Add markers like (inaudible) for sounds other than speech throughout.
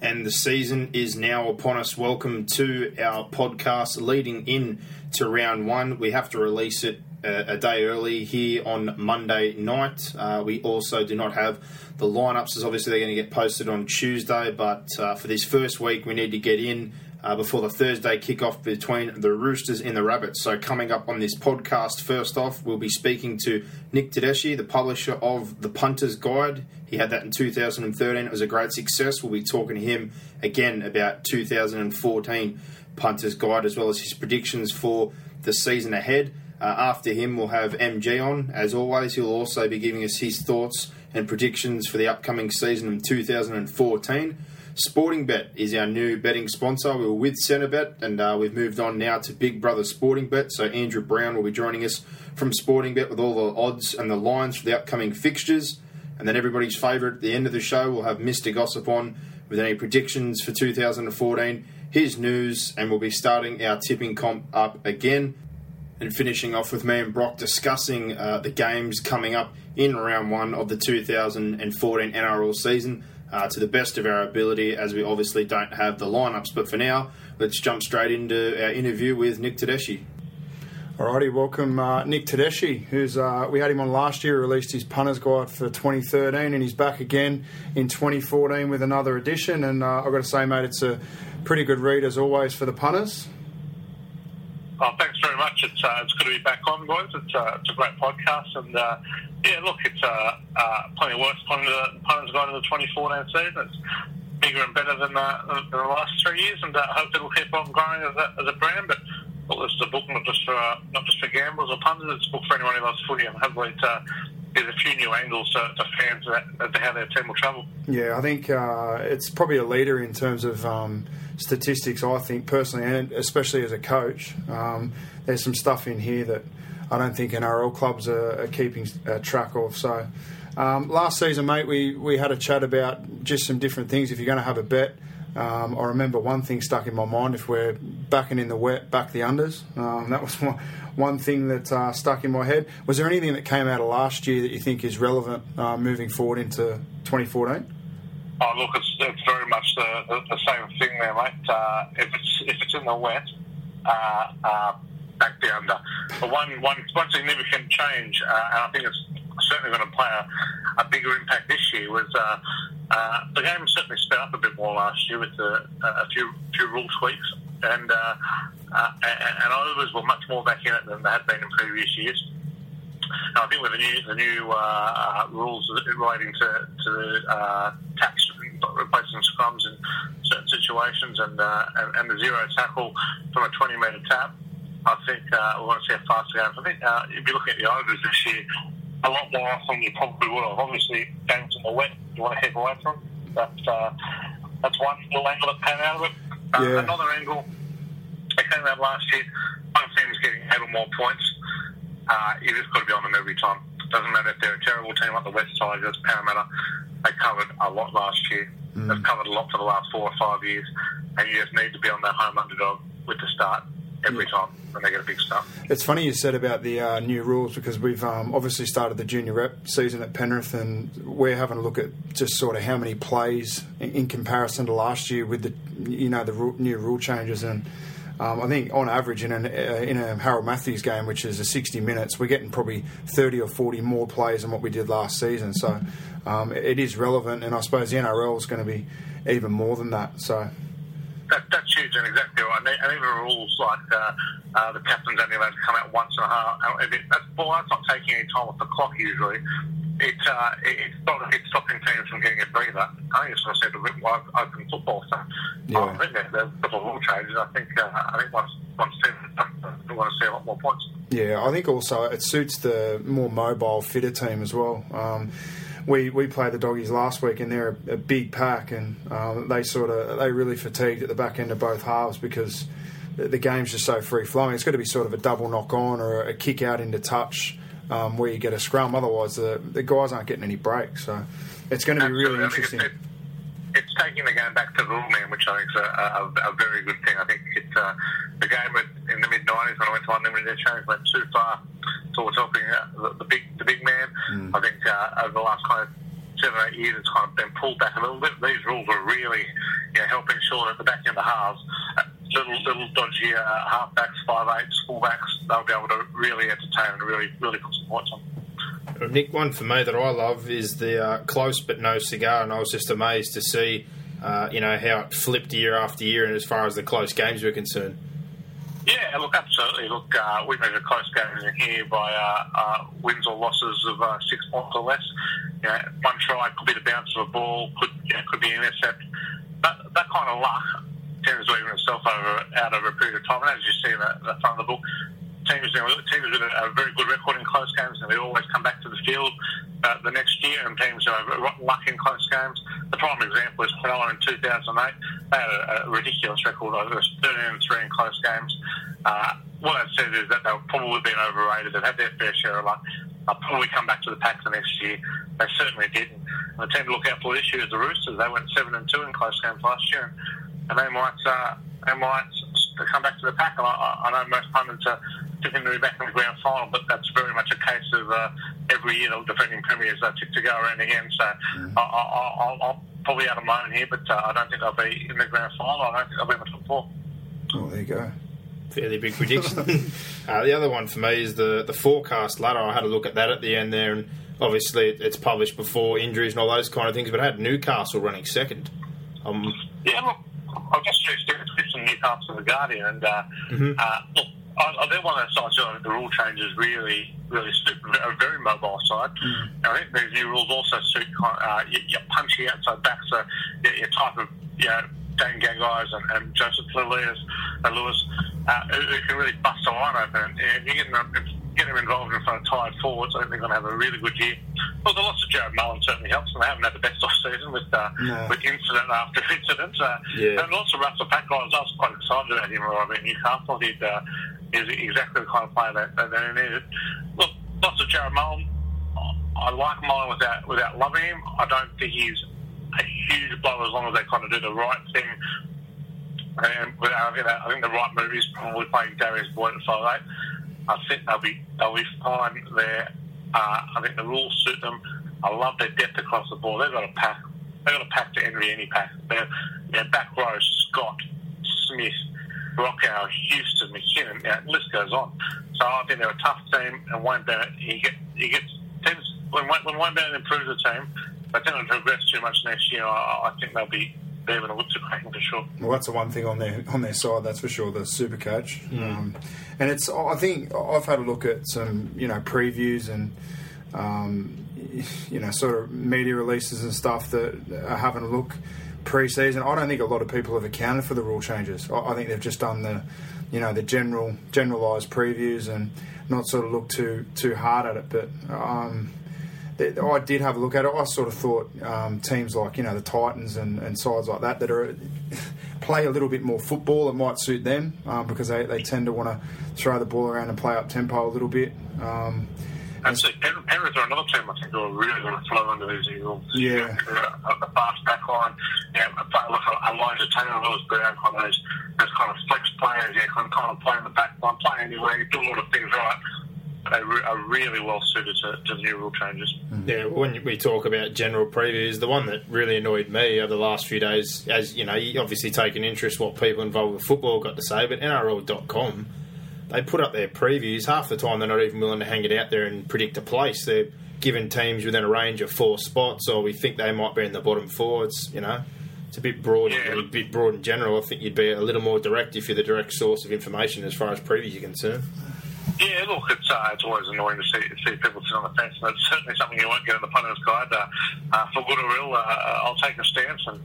And the season is now upon us. Welcome to our podcast leading in to round one. We have to release it a, a day early here on Monday night. Uh, we also do not have the lineups, as obviously they're going to get posted on Tuesday, but uh, for this first week, we need to get in uh, before the Thursday kickoff between the Roosters and the Rabbits. So, coming up on this podcast, first off, we'll be speaking to Nick Tedeschi, the publisher of The Punter's Guide. He had that in 2013. It was a great success. We'll be talking to him again about 2014 Punter's Guide as well as his predictions for the season ahead. Uh, after him, we'll have MG on. As always, he'll also be giving us his thoughts and predictions for the upcoming season in 2014. Sporting Bet is our new betting sponsor. We were with Centrebet, and uh, we've moved on now to Big Brother Sporting Bet. So Andrew Brown will be joining us from Sporting Bet with all the odds and the lines for the upcoming fixtures. And then everybody's favourite at the end of the show, we'll have Mr. Gossip on with any predictions for 2014, his news, and we'll be starting our tipping comp up again. And finishing off with me and Brock discussing uh, the games coming up in round one of the 2014 NRL season uh, to the best of our ability, as we obviously don't have the lineups. But for now, let's jump straight into our interview with Nick Tedeschi. Alrighty, welcome uh, Nick Tedeschi, who's uh, we had him on last year, released his punters guide for 2013, and he's back again in 2014 with another edition. And uh, I've got to say, mate, it's a pretty good read as always for the punters. Oh, thanks very much. It's uh, it's good to be back on, boys. It's, uh, it's a great podcast, and uh, yeah, look, it's uh, uh, plenty worse punter, punters got in the 2014 season. It's bigger and better than, uh, than the last three years, and uh, hope it'll keep on growing as a, as a brand. But well, is a book not just for uh, not just for gamblers or punters. It's a book for anyone who loves footy, and hopefully it, uh, there's a few new angles to, to fans as to how their team will travel. Yeah, I think uh, it's probably a leader in terms of um, statistics. I think personally, and especially as a coach, um, there's some stuff in here that I don't think NRL clubs are, are keeping uh, track of. So. Um, last season, mate, we, we had a chat about just some different things. If you're going to have a bet, um, I remember one thing stuck in my mind. If we're backing in the wet, back the unders. Um, that was (laughs) one, one thing that uh, stuck in my head. Was there anything that came out of last year that you think is relevant uh, moving forward into 2014? Oh, look, it's, it's very much the, the, the, same thing there, mate. Uh, if it's if it's in the wet, uh, uh, back the under. But one one one significant change, uh, and I think it's certainly going to play a, a bigger impact this year, was uh, uh, the game certainly sped up a bit more last year with a, a few few rule tweaks, and, uh, uh, and overs were much more back in it than they had been in previous years. I think with the new the new uh, rules relating to to uh, taps replacing scrums in certain situations and, uh, and, and the zero tackle from a 20 metre tap, I think uh, we want to see a faster game. I think uh, if you're looking at the overs this year, a lot more often than you probably would have. Obviously, games in the wet you want to keep away from. But uh, that's one little angle that came out of it. Uh, yeah. Another angle that came out last year. One team's getting eight or more points. Uh, you just got to be on them every time. Doesn't matter if they're a terrible team like the West Tigers, Parramatta. They covered a lot last year. Mm. They've covered a lot for the last four or five years, and you just need to be on that home underdog with the start every time when they get a big start. It's funny you said about the uh, new rules because we've um, obviously started the junior rep season at Penrith and we're having a look at just sort of how many plays in, in comparison to last year with the you know the new rule changes and. Um, I think on average in, an, uh, in a Harold Matthews game, which is a 60 minutes, we're getting probably 30 or 40 more plays than what we did last season. So um, it is relevant, and I suppose the NRL is going to be even more than that. So that, that's huge and exactly right. And, and even rules like uh, uh, the captain's only allowed to come out once and a half. It, that's, well, that's not taking any time off the clock usually. It, uh, it, it's, not, it's stopping teams from getting a breather. I think it's sort of said a bit more open football. So Yeah. I think there's a couple of rule changes. I think uh, I think once once teams we want to see a lot more points. Yeah, I think also it suits the more mobile, fitter team as well. Um, we we played the doggies last week, and they're a, a big pack, and um, they sort of they really fatigued at the back end of both halves because the, the game's just so free flowing. It's got to be sort of a double knock on or a kick out into touch um, where you get a scrum. Otherwise, the the guys aren't getting any breaks. So it's going to be really Absolutely. I think interesting. It's, taking the game back to the rule man, which I think is a, a, a very good thing. I think it's uh, the game at- in the mid '90s when I went to unlimited change went too far towards helping uh, the, the big the big man. Mm. I think uh, over the last kind of seven or eight years, it's kind of been pulled back a little bit. These rules are really you know, helping ensure that the back end of the halves, uh, little little dodgy uh, halfbacks, five eights, fullbacks, they'll be able to really entertain and really really put some points on. Nick, one for me that I love is the uh, close but no cigar, and I was just amazed to see, uh, you know, how it flipped year after year, and as far as the close games were concerned. Yeah, look, absolutely. Look, uh, we measure close games in here by uh, uh, wins or losses of uh, six points or less. You know, one try could be the bounce of a ball, could you know, could be an intercept. That, that kind of luck tends to even itself over out over a period of time. And as you see in the, the front of the book, teams you know, teams with a, very good record in close games, and they always come back to the field uh, the next year. And teams who have luck in close games. The prime example is Cronulla in 2008. They had a, a ridiculous record. It was 13 and three in close games. Uh, what that said is that they've probably been overrated. They've had their fair share of luck. They'll probably come back to the pack the next year. They certainly didn't. And the team to look out for this year is the Roosters. They went seven and two in close games last year, and they might uh, they might come back to the pack. And I, I I know most pundits are tipping to be back in the grand final, but that's very much a case of uh, every year the defending premiers are tipped to go around again. So I, I, I'll, I'll probably out of mine here, but uh, I don't think I'll be in the grand final. I don't think I'll be in the top four. Oh, there you go. Fairly big prediction. (laughs) uh, the other one for me is the the forecast ladder. I had a look at that at the end there, and obviously it- it's published before injuries and all those kind of things. But I had Newcastle running second. Um, Yeah, look, I've just checked statistics from Newcastle and the Guardian, and uh, uh, look, I, I, they're one of those sides where the rule changes really, really suit a very mobile side. And I think these new rules also suit of, uh, your, your punchy outside backs, so your, your type of, you know, Dane Gagais and, and Joseph Lewis, uh, Lewis uh, who, who can really bust a line open. And if you get them, if get them involved in front of tired forwards, I think they're going to have a really good year. Well, the loss of Jarrod Mullen certainly helps, and they haven't had the best off season with uh, No. with incident after (laughs) incident. Uh, Yeah. And also Russell Packer, I was, I was quite excited about him arriving at Newcastle. He'd, uh, he's exactly the kind of player that, that they needed. Look, lots of Jarrod Mullen. I like Mullen without without loving him. I don't think he's a huge blow as long as they kind of do the right thing. And without, I think the right move is probably playing Darius Boyd at five eight. I think they'll be they'll be fine there. Uh, I think the rules suit them. I love their depth across the board. They've got a pack. They've got a pack to envy any pack. They're, they're back row Scott, Smith, Rochow, Houston, McKinnon. Yeah, the list goes on. So I think they're a tough team. And Wayne Bennett, he get he gets teams when Wayne- when Wayne Bennett improves the team, they tend to progress too much next year. I, I think they'll be they're going to look to cracking for sure. Well, that's the one thing on their on their side, that's for sure. The super coach, um, and it's. I think I've had a look at some, you know, previews and, um, you know, sort of media releases and stuff that are having a look pre-season. I don't think a lot of people have accounted for the rule changes. I, I think they've just done the, you know, the general generalised previews and not sort of looked too too hard at it. But um, th- I did have a look at it. I sort of thought um, teams like you know the Titans and, and sides like that that are (laughs) play a little bit more football. It might suit them um, because they, they tend to want to throw the ball around and play up tempo a little bit. Um, And so Pen- Penrith are another team I think who are really going to flow under these Eagles. Yeah. The fast back line, yeah, a player like Elijah Taylor, Lewis Brown, kind of those, those kind of flex players, yeah, kind of, kind of play in the back line, play anywhere, do a lot of things right. They re- are really well suited to, to the new rule changes. Mm. Yeah, when we talk about general previews, the one that really annoyed me over the last few days, as you know, you obviously take an interest what people involved with football got to say, but NRL.com, they put up their previews. Half the time, they're not even willing to hang it out there and predict a place. They're giving teams within a range of four spots, or we think they might be in the bottom four. It's you know, It's a bit broad, Yeah. a bit broad in general. I think you'd be a little more direct if you're the direct source of information as far as previews are concerned. Yeah, look, it's uh, it's always annoying to see see people sit on the fence, and it's certainly something you won't get in the punter's guide. Uh, uh, for good or ill, uh, I'll take a stance, and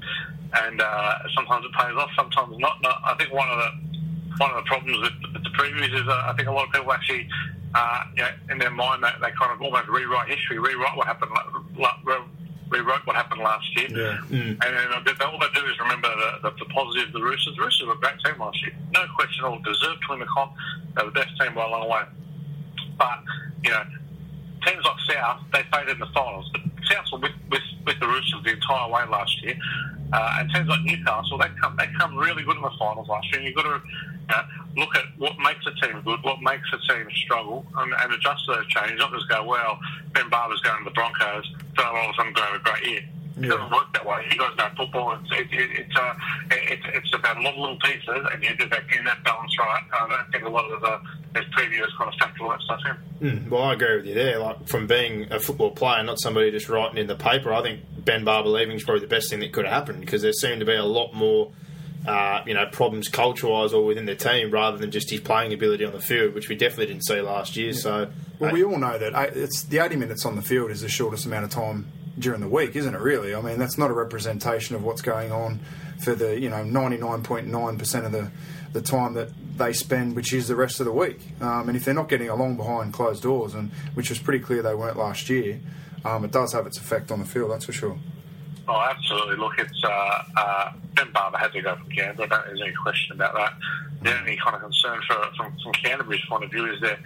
and uh, sometimes it pays off, sometimes not. No, I think one of the one of the problems with, with the previews is uh, I think a lot of people actually, uh, you know, in their mind, they, they kind of almost rewrite history, rewrite what happened, la- la- re- rewrote what happened last year. Yeah. And then all they do is remember the, the, the positive of the Roosters. The Roosters were a great team last year. No question at all. Deserved to win the comp. They were the best team by a long way. But, you know, teams like South, they faded in the finals. But South were with, with, with the Roosters the entire way last year. Uh, and teams like Newcastle, they come they come really good in the finals last year. And you've got to look at what makes a team good, what makes a team struggle, and, and adjust those changes. Not just go, well, Ben Barba's going to the Broncos, so all of a sudden going to have a great year. It doesn't work that way. You guys know football. It's it, it, it's uh, it, it's about a lot of little pieces, and you do that getting that balance right. I don't think a lot of the those previous kind of factor all that stuff in. Mm, well, I agree with you there. Like from being a football player, not somebody just writing in the paper. I think Ben Barba leaving is probably the best thing that could have happened because there seemed to be a lot more, uh, you know, problems culture-wise or within the team rather than just his playing ability on the field, which we definitely didn't see last year. So, Well, uh, we all know that it's the 80 minutes on the field is the shortest amount of time during the week, isn't it? Really, I mean, that's not a representation of what's going on for the you know 99.9 percent of the the time that they spend, which is the rest of the week. Um, and if they're not getting along behind closed doors, and which was pretty clear they weren't last year, um, it does have its effect on the field. That's for sure. Oh, absolutely. Look, it's uh, uh, Ben Barba had to go from Canberra. I don't there's any question about that. The only kind of concern for, from, from Canterbury's point of view is their,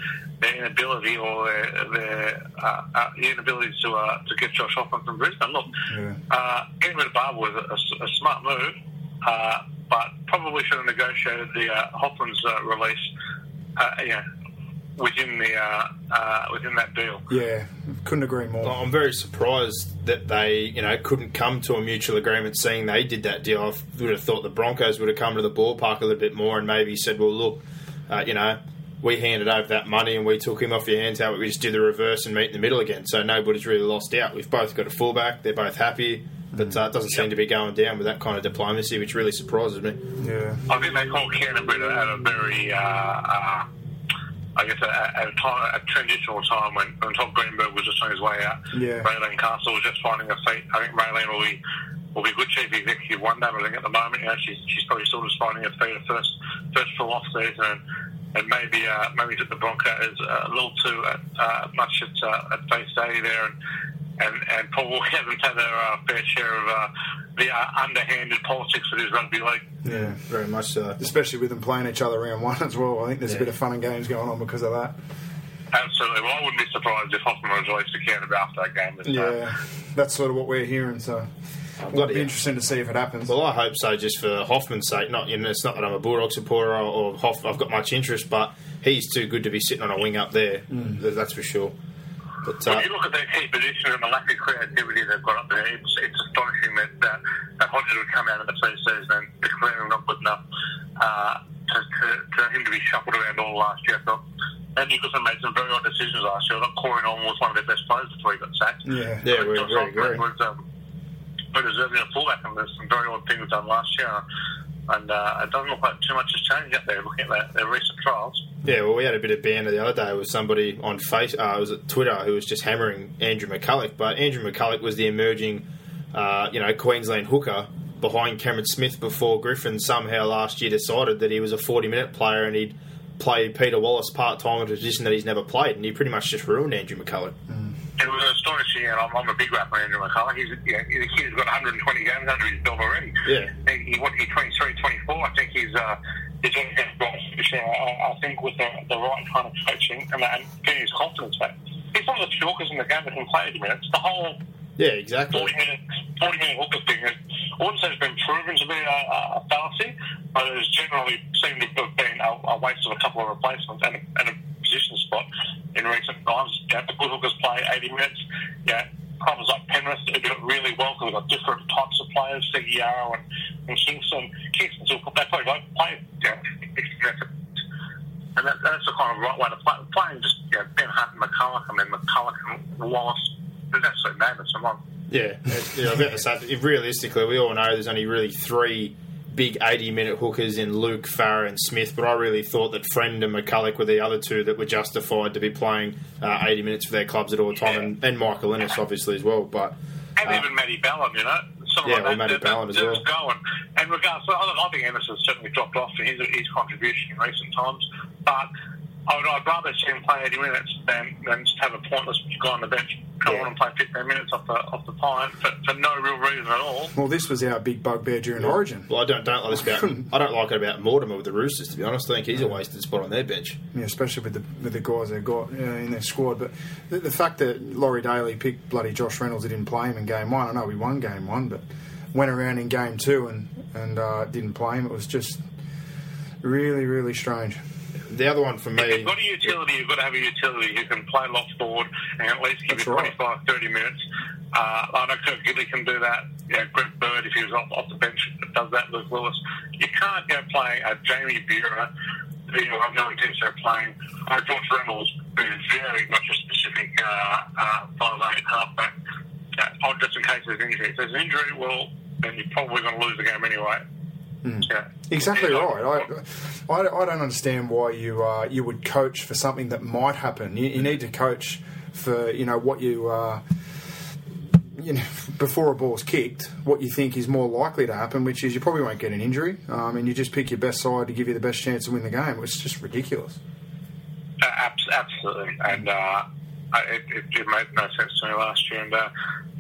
their inability or their, their uh, uh, the inability to uh, to get Josh Hoffman from Brisbane. Look, Yeah. uh, getting rid of Barba was a, a- a smart move, uh, but probably should have negotiated the uh, Hoffman's uh, release. Uh, yeah, within the uh, uh, within that deal. Yeah, couldn't agree more. I'm very surprised that they, you know, couldn't come to a mutual agreement. Seeing they did that deal, I would have thought the Broncos would have come to the ballpark a little bit more and maybe said, "Well, look, uh, you know, we handed over that money and we took him off your hands. How about we just do the reverse and meet in the middle again?" So nobody's really lost out. We've both got a fullback. They're both happy, but uh, it doesn't seem to be going down with that kind of diplomacy, which really surprises me. Yeah, I think they called Canterbury at a very, uh, uh, I guess, at at a time, a transitional time when, when Todd Greenberg was just on his way out. Yeah. Raelene Castle was just finding a feet. I think Raelene will be will be a good chief executive one day, but I think at the moment, you know, she's she's probably still just finding her feet. First first full off season, and, and maybe uh, maybe the Broncos a little too uh, uh, much at, uh, at face value there, and. And, and Paul hasn't had their uh, fair share of uh, the uh, underhanded politics of his rugby league. yeah. Very much so. Especially with them playing each other round one as well. I think there's a bit of fun and games going on because of that. Absolutely. Well, I wouldn't be surprised if Hoffman was released to Canterbury after that game. This time. Yeah, that's sort of what we're hearing. So it'll be interesting to see if it happens. Well, I hope so, just for Hoffman's sake. Not, you know, it's not that I'm a Bulldog supporter or, or Hoff, I've got much interest, but he's too good to be sitting on a wing up there. Th- That's for sure. But uh, When you look at their key position and the lack of creativity they've got up there, it's, it's astonishing that, uh, that Hodges would come out in the pre-season and declare him not good enough uh, to, to, to him to be shuffled around all last year. I thought. And Nicholson made some very odd decisions last year. I thought Corey Norman was one of their best players before he got sacked. Yeah. Yeah, we- Josh we Hoffman agree. Was, um, very deserving of fullback, and there's some very odd things done last year. And uh, it doesn't look like too much has changed up there looking at their, their recent trials. yeah, well, we had a bit of banter the other day with somebody on face. Uh, was at Twitter who was just hammering Andrew McCullough, but Andrew McCullough was the emerging, uh, you know, Queensland hooker behind Cameron Smith before Griffin somehow last year decided that he was a 40 minute player and he'd play Peter Wallace part time at a position that he's never played, and he pretty much just ruined Andrew McCullough. It was astonishing, and I'm, I'm a big rapper, Andrew McCullough. He's, you know, he's a kid who's got 120 games under his belt already. Yeah. He, he, what, he's 23, 24. I think he's, uh, he's on his right I, I think with the, the right kind of coaching and, and getting his confidence back. He's one of the few hookers in the game that can play 80 minutes. The whole Yeah, exactly. 40 minute, 40 minute hooker thing I wouldn't say it's been proven to be a, a fallacy, but it has generally seemed to have been a, a waste of a couple of replacements and a, and a position spot in recent times. Yeah, the good hookers play 80 minutes. Yeah, clubs like Penrith do it really well because they've got different types of players, Segeyaro and, and Kingston. Kingston still they play both play yeah, And that, that's the kind of right way to play. Playing just know, Ben Hunt and McCullough and then McCullough and Wallace. There's absolute madness among. Yeah, yeah I was about to say, realistically, we all know there's only really three big 80 minute hookers in Luke, Farah, and Smith, but I really thought that Friend and McCullough were the other two that were justified to be playing uh, 80 minutes for their clubs at all time, yeah. and, and, Michael Ennis, obviously, as well. But And uh, even Matty Ballin, you know. Yeah, well, Matty Ballin as well. Going. And regardless, I think Ennis has certainly dropped off in his, his contribution in recent times, but I would, I'd rather see him play 80 minutes than, than just have a pointless guy on the bench come yeah. on and play 15 minutes off the off the pine for, for no real reason at all. Well, this was our big bugbear during yeah. Origin. Well, I don't don't like this about (laughs) I don't like it about Mortimer with the Roosters. To be honest, I think he's a wasted spot on their bench. Yeah, especially with the with the guys they've got you know, in their squad. But the, the, fact that Laurie Daley picked bloody Josh Reynolds, he didn't play him in game one. I know we won game one, but went around in game two and and uh, didn't play him. It was just really really strange the other one for me. If you've got a utility, you've got to have a utility who can play lock forward and at least give That's you 25, right. 30 minutes. Uh, I know Kurt Gidley can do that. Yeah, Greg Bird, if he was off, off the bench, does that. Luke Lewis. You can't go play a Jamie Buhrer, who I've no intention of playing. Uh, George Reynolds, who is very much a specific uh, uh, 5'8 halfback, uh, just in case there's injury. If there's an injury, well, then you're probably going to lose the game anyway. Mm. Yeah. Exactly right. I, I, I, don't understand why you uh, you would coach for something that might happen. You, you need to coach for you know what you uh, you know before a ball's kicked, what you think is more likely to happen, which is you probably won't get an injury, um, and you just pick your best side to give you the best chance to win the game. It's just ridiculous. Uh, absolutely, and it, it, it, made no sense to me last year. And uh,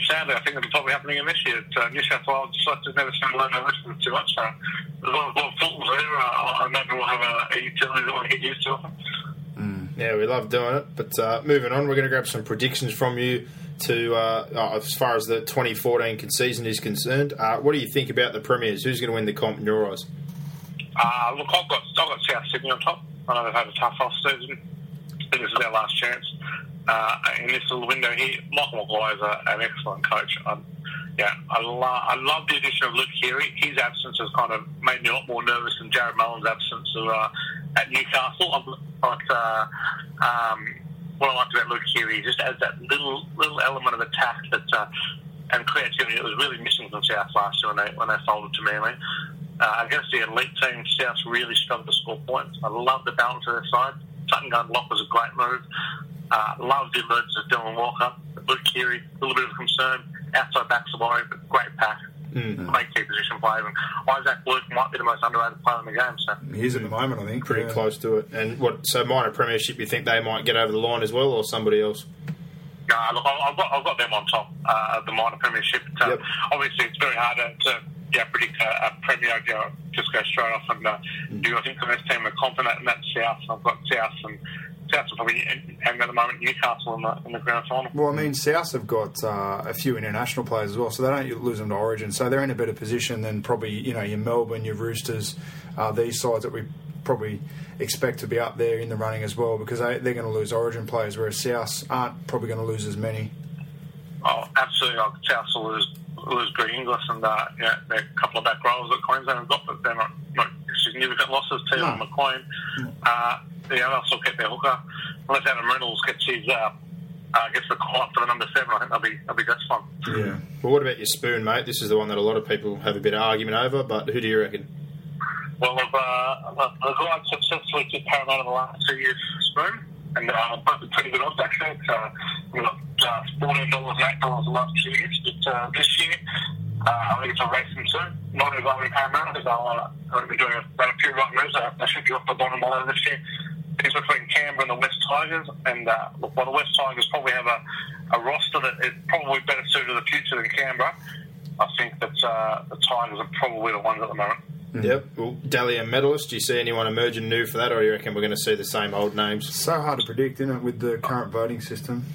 sadly, I think it'll probably happening again this year. At, uh, New South Wales selectors never seem to learn their lessons too much. So there's a lot of, lot of football there. Uh, maybe we'll have a, a utility that we'll get used to. Mm. Yeah, we love doing it. But uh, moving on, we're going to grab some predictions from you to uh, uh, as far as the 2014 season is concerned. Uh, what do you think about the premiers? Who's going to win the comp in your eyes? Uh, look, I've got, I've got South Sydney on top. I know they've had a tough off season. I think this is our last chance uh, in this little window here. Michael Maguire is a, an excellent coach. Um, yeah, I, lo- I love the addition of Luke Keary. His absence has kind of made me a lot more nervous than Jarrod Mullen's absence uh, at Newcastle. But uh, um, what I liked about Luke Keary just adds that little little element of attack that uh, and creativity that was really missing from South last year when they when they folded to Manly. Uh, against the elite team, South really struggled to score points. I love the balance of their side. Sutton gun lock was a great move. Uh, love the emergence of Dylan Walker, Luke Keary, a little bit of concern. Outside backs are worried, but great pack. Mm-hmm. Great key position player. And Issac Luke might be the most underrated player in the game. So he is at the moment, I think. Pretty yeah. close to it. And what? So minor premiership, you think they might get over the line as well, or somebody else? Uh, look, I've got, I've got them on top uh, of the minor premiership. Uh, yep. Obviously, it's very hard to, to yeah, predict a, a premier. You know, just go straight off and uh, mm. do. I think the best team are confident, and that's South. I've got South and South probably and at the moment Newcastle in the, in the grand final. Well, I mean, South have got uh, a few international players as well, so they don't lose them to Origin, so they're in a better position than probably you know your Melbourne, your Roosters, uh, these sides that we probably expect to be up there in the running as well because they, they're going to lose Origin players, whereas South aren't probably going to lose as many. Oh, absolutely! South will lose lose Greg Inglis and uh, yeah, a couple of back rows that Queensland have got, but they're not, not significant losses. Taylor no. McLean. No. Uh, the else will get their hooker. Unless Adam Reynolds gets his uh, uh, gets the call up for the number seven, I think that'll be that'll be good fun. Yeah. Well, what about your spoon, mate? This is the one that a lot of people have a bit of argument over. But who do you reckon? Well, I've, uh, the guy successfully took Parramatta the last two years spoon, and uh, both pretty good odds actually. It's uh, we got uh, fourteen dollars and eight dollars the last two years, but uh, this year. Uh, I think it's a racing soon. Not as long as Parramatta, because I'll, uh, be doing a, a few right moves. I should be off the bottom line this year is between Canberra and the West Tigers. And uh, look, while the West Tigers probably have a, a roster that is probably better suited to the future than Canberra, I think that uh, the Tigers are probably the ones at the moment. Mm-hmm. Yep. Well, Dally M medalist. Do you see anyone emerging new for that, or do you reckon we're going to see the same old names? So hard to predict, isn't it, with the current voting system?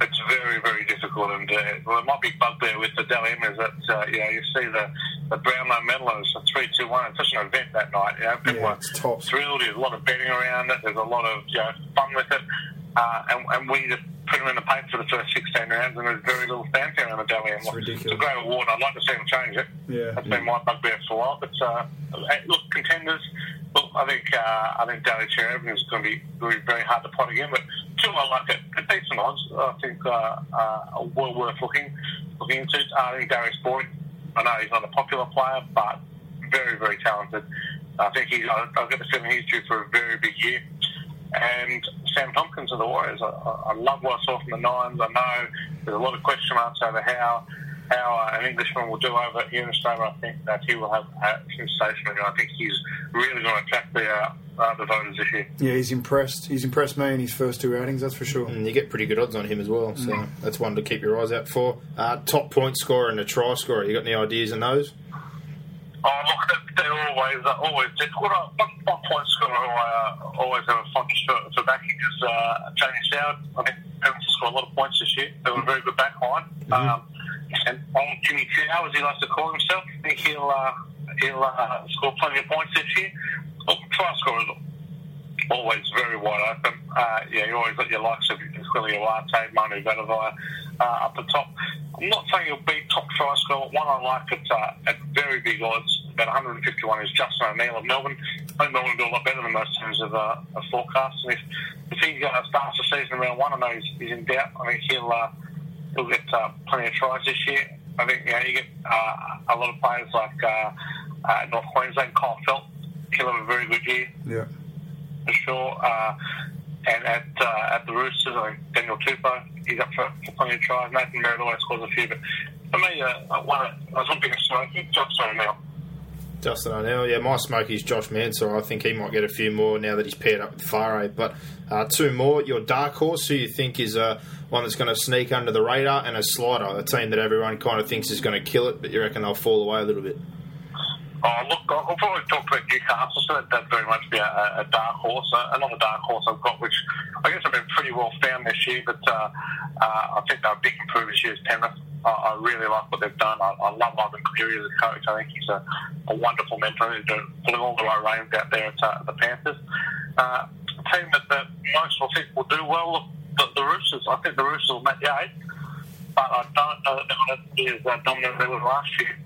It's very, very difficult, and uh, well, it might be bugbear with the Dally M is that uh, you know you see the the Brownlow medalers, a three, two, one. It's such an event that night. You know, people yeah, are thrilled. There's a lot of betting around it. There's a lot of you know, fun with it, uh, and, and we just put them in the paper for the first 16 rounds, and there's very little fanfare around the Dally M. It's a great award. I'd like to see them change it. Yeah, that's yeah. been my bugbear for a while. But uh, look, contenders. Look, I think uh, I think Daly Cherry is going to be going to be very hard to pot again, but still I like it. A decent odds. I think uh, uh, well worth looking. Looking into. I think Darius Boyd, I know he's not a popular player, but very, very talented. I think he's, I've got the feeling he's due for a very big year. And Sam Tomkins of the Warriors, I, I love what I saw from the Nines. I know there's a lot of question marks over how how uh, an Englishman will do over here in Australia. I think that he will have a sensational. I think he's really going to attract the uh, uh, the voters this year. Yeah, he's impressed. He's impressed me in his first two outings, that's for sure. And you get pretty good odds on him as well, so mm. that's one to keep your eyes out for. Uh, top point scorer and a try scorer. You got any ideas on those? Oh, look, they're always uh, always difficult. Uh, one, one point scorer I uh, always have a fondness for, for backing is uh, Jamie Soward. I think Evans scored a lot of points this year. They were a very good back line. Mm-hmm. Um, and on Jimmy Chow, as he likes to call himself, I think he'll uh, he'll uh, score plenty of points this year. Look, try scorers always very wide open. Uh, yeah, you always got your likes of Quilly Uate, Manu Vatuvei uh, up the top. I'm not saying he'll beat top try scorer. One I like at, uh, at very big odds, about 151, is Justin O'Neill of Melbourne. I think Melbourne do a lot better than most teams of, uh, of forecasts. And if, if he uh, starts the season around one, I know he's, he's in doubt. I think he'll uh, he'll get uh, plenty of tries this year. I think you, know, you get uh, a lot of players like uh, uh, North Queensland, Kyle Feldt, he'll have a very good year. Yeah for sure. Uh, and at uh, at the Roosters, think Daniel Tupou, he's up for, for plenty of tries. Nathan Merritt always scores a few, but for me, uh, one, I was one big smoky, Justin O'Neill. Justin O'Neill, yeah, my smoky's Josh Mansour. I think he might get a few more now that he's paired up with Whare. But uh, two more, your dark horse, who you think is uh, one that's going to sneak under the radar, and a slider, a team that everyone kind of thinks is going to kill it, but you reckon they'll fall away a little bit. Oh, look, I'll probably talk about Newcastle, so that, that very much be a, a dark horse. Uh, another dark horse I've got, which I guess I've been pretty well found this year, but uh, uh, I think they're a big improvement this year is Penrith. I, I really like what they've done. I, I love Ivan Cleary as a coach. I think he's a, a wonderful mentor. He's pulling all the right reins out there at uh, the Panthers. Uh, a team that, that most will think will do well, the, the Roosters. I think the Roosters will make the eight, but I don't know that they're going to be as uh, dominant as they were last year.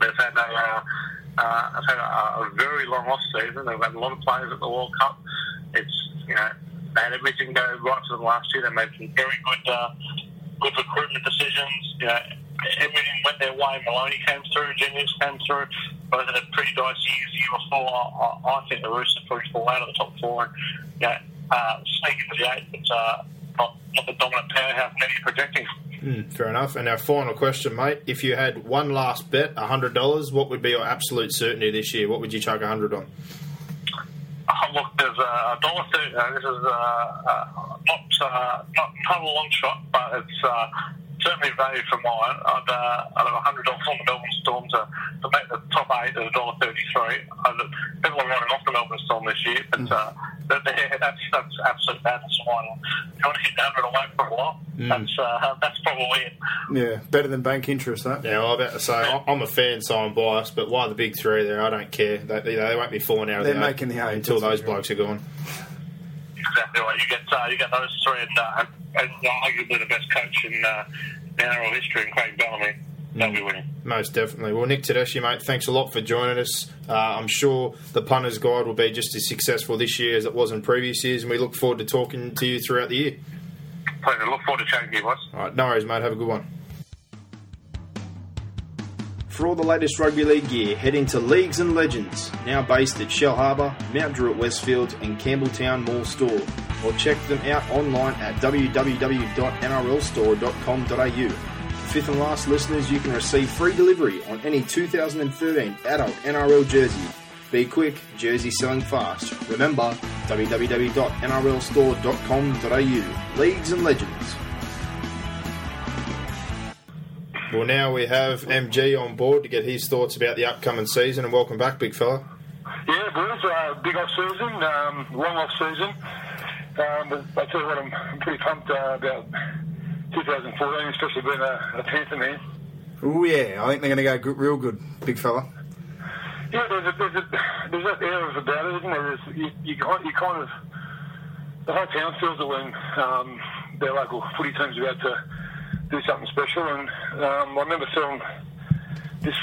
They've had a, uh, have had a, a very long off season. They've had a lot of players at the World Cup. It's you know they had everything go right for them last year. They made some very good uh, good recruitment decisions. You know, everything went their way. Maloney came through, Jennings came through. Both had pretty dicey years the year before. I, I, think the Roosters probably fall out of the top four and you know, uh, sneak into the eight, but uh, not, not the dominant powerhouse many projecting. Mm, fair enough. And our final question, mate: If you had one last bet, hundred dollars, what would be your absolute certainty this year? What would you chuck hundred on? Oh, look, there's a dollar thirty. Uh, this is uh, uh, not, uh, not not a long shot, but it's uh, certainly value for mine. I'd, uh, I'd have a hundred dollars on the Melbourne Storm to, to make the top eight at a dollar thirty-three. People are running off the Melbourne Storm this year, but. Uh, but yeah, that's that's absolute madness. One, you want to hit the hundred away for a while. Mm. That's uh, that's probably it. Yeah, better than bank interest. That. Yeah, well, I about to say I'm a fan, so I'm biased. But why the big three there? I don't care. They, they, they won't be falling out. They're the making the eight until those blokes are gone. Exactly right. You get uh, you get those three, and, uh, and arguably the best coach in uh, NRL history, in Craig Bellamy. They'll be winning. Most definitely. Well, Nick Tedeschi, mate, thanks a lot for joining us. Uh, I'm sure the Punter's Guide will be just as successful this year as it was in previous years, and we look forward to talking to you throughout the year. Pleasure. Look forward to chatting to you, boys. All right, no worries, mate. Have a good one. For all the latest rugby league gear, head into Leagues and Legends, now based at Shellharbour, Mount Druitt Westfield, and Campbelltown Mall Store, or check them out online at www.nrlstore.com.au fifth and last listeners, you can receive free delivery on any 2013 adult NRL jersey. Be quick, jersey selling fast. Remember, www.nrlstore.com.au. Leagues and Legends. Well, now we have MG on board to get his thoughts about the upcoming season. And welcome back, big fella. Yeah, boys, uh, big off season, um, long off season. Um, but I tell you what, I'm, I'm pretty pumped uh, about 2014, especially being a, a Panther man. Oh yeah, I think they're going to go good, real good, big fella. Yeah, there's a, there's, a, there's that air of about it, isn't there? There's, you, you, you kind of the whole town feels it when um, their local footy team's about to do something special. And um, I remember feeling this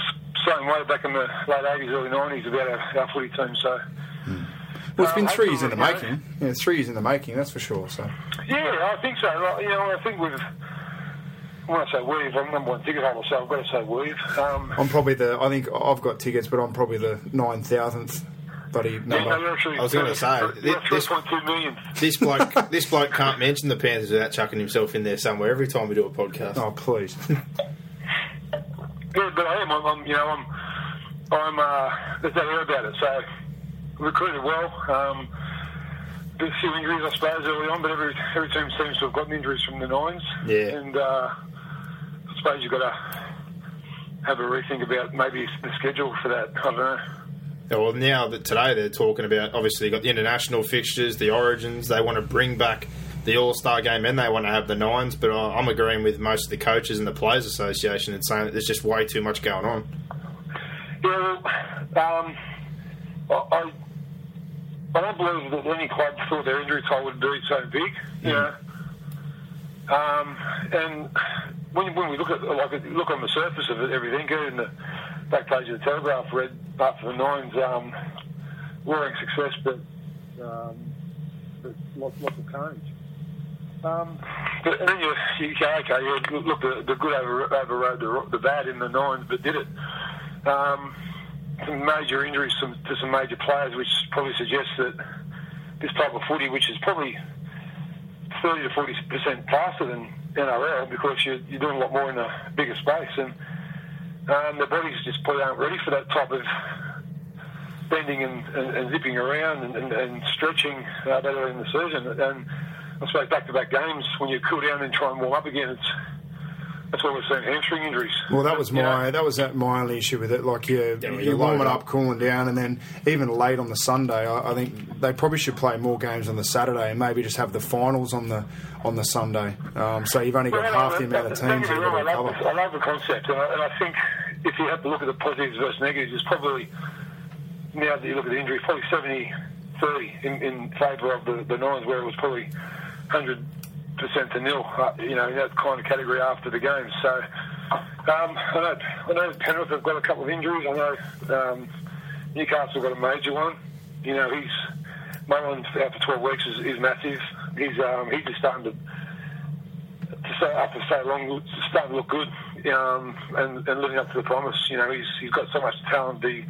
same way back in the late 80s, early 90s about our, our footy team. So. Mm. Well, it's been three years in the making. Yeah, three years in the making, that's for sure. So. Yeah, I think so. Like, you know, I think we've when I say we've, I'm number one ticket holder, so I've got to say we've. Um, I'm probably the. I think I've got tickets, but I'm probably the nine thousandth bloody number. no, I was gonna say, you're- you're this- This bloke, (laughs) this bloke can't mention the Panthers without chucking himself in there somewhere every time we do a podcast. Oh please! (laughs) Yeah, but I am. I'm, I'm you know, I'm, I'm. Uh, there's no doubt about it. So recruited well. Um, there's a few injuries, I suppose, early on, but every every team seems to have gotten injuries from the nines. Yeah. And uh, I suppose you've got to have a rethink about maybe the schedule for that. I don't know. Yeah, Well, now that today they're talking about, obviously, you've got the international fixtures, the origins. They want to bring back the All Star game and they want to have the nines. But I'm agreeing with most of the coaches and the Players Association and saying that there's just way too much going on. Yeah, um, I, I, I don't believe that any club thought their injury toll would be so big. You know, um, and when, when we look at like look on the surface of it, everything, in the back page of the Telegraph, read after the nines, um, roaring success, but, um, but lots, lots of change. Um, but and then you, you go, okay, yeah, look, the, the good over, overrode the, the bad in the nines, but did it. Um, some major injuries some, to some major players, which probably suggests that this type of footy, which is probably 30 to 40 percent faster than NRL, because you're, you're doing a lot more in a bigger space, and um, the bodies just probably aren't ready for that type of bending and, and, and zipping around and, and, and stretching uh, better in the season. And I suppose back-to-back games, when you cool down and try and warm up again, it's that's what we're seeing hamstring injuries. Well, that was You know, my that was that my only issue with it. Like you, Yeah, you you warm it up, up. cooling down, and then even late on the Sunday, I, I think they probably should play more games on the Saturday and maybe just have the finals on the on the Sunday. Um, so you've only got Well, half the amount of teams get that me are wrong, I going love, to the, I love the concept, and I, and I think if you have to look at the positives versus negatives, it's probably now that you look at the injury, probably 70 30 in, in favour of the, the Nines, where it was probably 100% to nil, uh, you know, in that kind of category after the game. So um, I, know, I know Penrith have got a couple of injuries. I know um, Newcastle got a major one. You know, he's Mullen's out for 12 weeks is, is massive. He's um, he's just starting to to stay after so long, starting to look good, um, and, and living up to the promise. You know, he's he's got so much talent. The,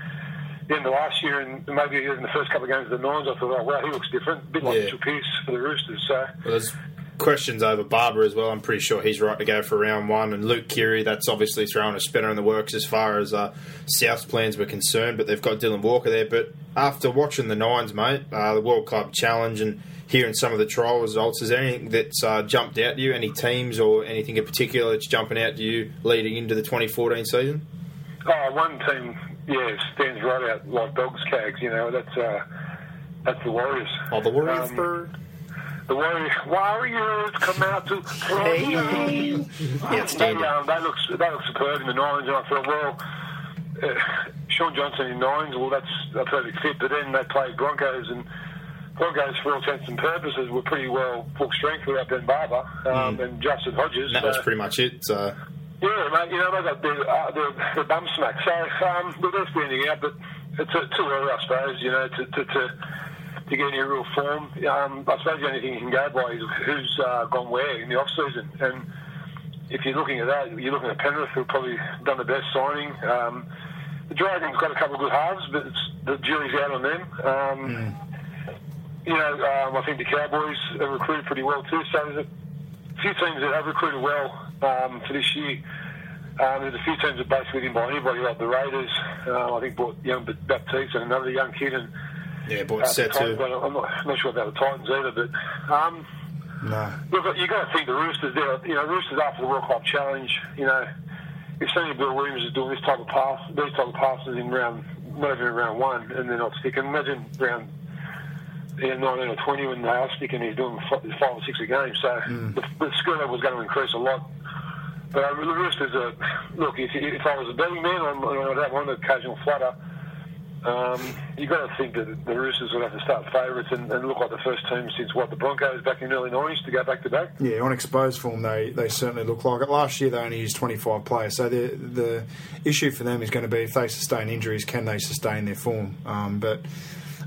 the end of last year, and maybe in the first couple of games of the Nines, I thought, oh wow, he looks different, a bit like Yeah. Mitchell Pearce for the Roosters. So Well, questions over Barba as well. I'm pretty sure he's right to go for round one. And Luke Keary, that's obviously throwing a spinner in the works as far as uh, South's plans were concerned. But they've got Dylan Walker there. But after watching the Nines, mate, uh, the World Club Challenge, and hearing some of the trial results, is there anything that's uh, jumped out to you? Any teams or anything in particular that's jumping out to you leading into the 2014 season? Oh, one team, yeah, stands right out like dogs' cags. You know, that's uh, that's the Warriors. Oh, the Warriors Um, for The Warriors, Warriors come out to play. They, outstanding. um, they look they look superb in the nines, and I thought, well, uh, Shaun Johnson in nines, well, that's a perfect fit. But then they played Broncos, and Broncos, for all intents and purposes, were pretty well full strength without Ben Barba um, and Justin Hodges. That was pretty much it. So. yeah, mate, you know, they got their, uh, their, their bum smack. So, um, well, they're standing out, but it's uh, too early, I suppose, you know, to, to, to, to get any real form. Um, I suppose the only thing you can go by is who's uh, gone where in the off-season. And if you're looking at that, you're looking at Penrith, who've probably done the best signing. Um, the Dragons got a couple of good halves, but it's, the jury's out on them. Um, You know, um, I think the Cowboys have recruited pretty well too. So there's a few teams that have recruited well um, for this year. Um, there's a few teams that basically didn't buy anybody, like the Raiders. Um, I think bought young Baptiste and another young kid, and Yeah, but uh, set to. I'm not, I'm not sure about the Titans either, but um, no. look, you got to think the Roosters. There, you know, Roosters after the World Cup Challenge. You know, if Sonny Bill Williams is doing this type of pass, these type of passes in round, not even in round one, and they're not sticking. Imagine round yeah, 19 or 20 when they are sticking, he's doing five or six a game. So the, the skill level is going to increase a lot. But uh, the Roosters are, look, if, if I was a betting man, I'm, I'd have one occasional flutter. Um, you've got to think that the Roosters would have to start favourites and, and look like the first team since what the Broncos back in the early 90s to go back to back. Yeah, on exposed form, they, they certainly look like it. Last year, they only used 25 players. So the the issue for them is going to be if they sustain injuries, can they sustain their form? Um, but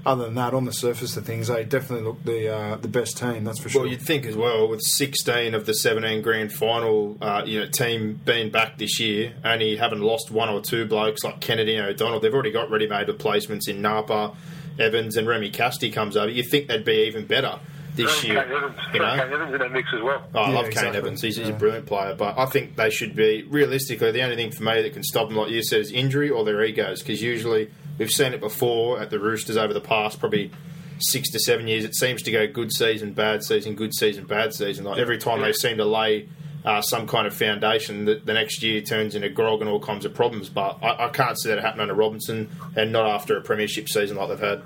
other than that, on the surface of things, they definitely look the uh, the best team. That's for sure. Well, you'd think as well with 16 of the 17 grand final, uh, you know, team being back this year, only having lost one or two blokes like Kennedy and O'Donnell, they've already got ready-made replacements in Napa, Evans, and Remi Casty comes over. You think they'd be even better this Kane year? Evans, You know? Kane Evans in that mix as well. Oh, I Yeah, love exactly. Kane Evans. He's, he's a brilliant player, but I think they should be realistically the only thing for me that can stop them, like you said, is injury or their egos. Because usually we've seen it before at the Roosters over the past probably six to seven years. It seems to go good season, bad season, good season, bad season. Like every time they seem to lay uh, some kind of foundation, the, the next year turns into grog and all kinds of problems. But I, I can't see that happening under Robinson, and not after a premiership season like they've had.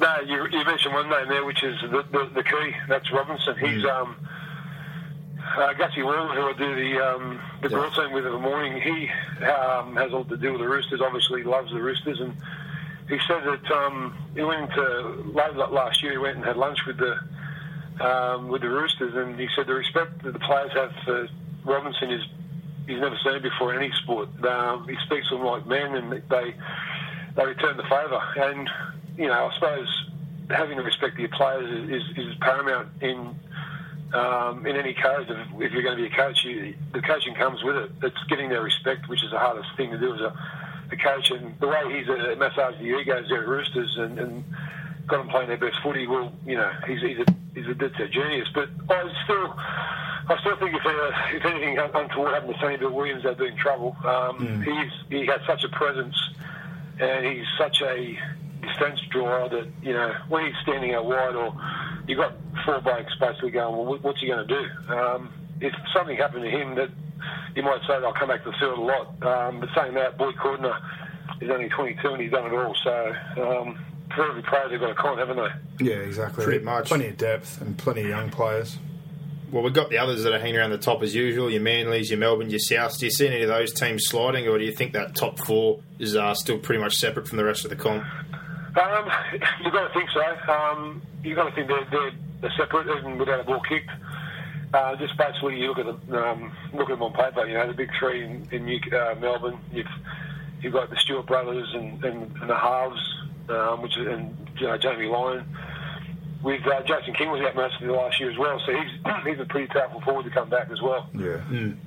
No, you, you mentioned one name there, which is the, the, the key. That's Robinson. He's Mm. um, uh, Gussie Wall, who I do the um, the Yeah. team with in the morning. He um, has all to do with the Roosters. Obviously, loves the Roosters, and he said that um, he went to late last year. He went and had lunch with the um, with the Roosters, and he said the respect that the players have for Robinson is he's never seen before in any sport. Um, he speaks to them like men, and they they return the favour. And you know, I suppose having the respect of your players is, is, is paramount in um, in any coach. If, if you're going to be a coach, you, the coaching comes with it. It's getting their respect, which is the hardest thing to do as a, a coach. And the way he's uh, massaged the egos there at Roosters and, and got them playing their best footy, well, you know, he's, he's a he's a bit a genius. But I still. I still think if, uh, if anything untoward happened to Sonny Bill Williams, they'd be in trouble. Um, He's he has such a presence, and he's such a defence drawer that you know when he's standing out wide, or you got four blokes basically going, well, what's he going to do? Um, if something happened to him, that you might say they'll come back to the field a lot. Um, but saying that, Boyd Cordner is only 22 and he's done it all. So um, for every player, they've got a con, haven't they? yeah, exactly. Pretty much. Plenty of depth and plenty of young players. Well, we've got the others that are hanging around the top as usual. Your Manleys, your Melbourne, your Souths. Do you see any of those teams sliding, or do you think that top four is uh, still pretty much separate from the rest of the comp? Um, (laughs) you've got to think so. Um, you've got to think they're, they're, they're separate, even without a ball kicked. Uh, just basically, you look at them, um, look at them on paper. You know, the big three in, in New, uh, Melbourne. You've you've got the Stewart brothers and, and, and the halves, um, which is, and you know Jamie Lyon. With uh, Jason King was out most of the last year as well, so he's (clears throat) he's a pretty powerful forward to come back as well. Yeah.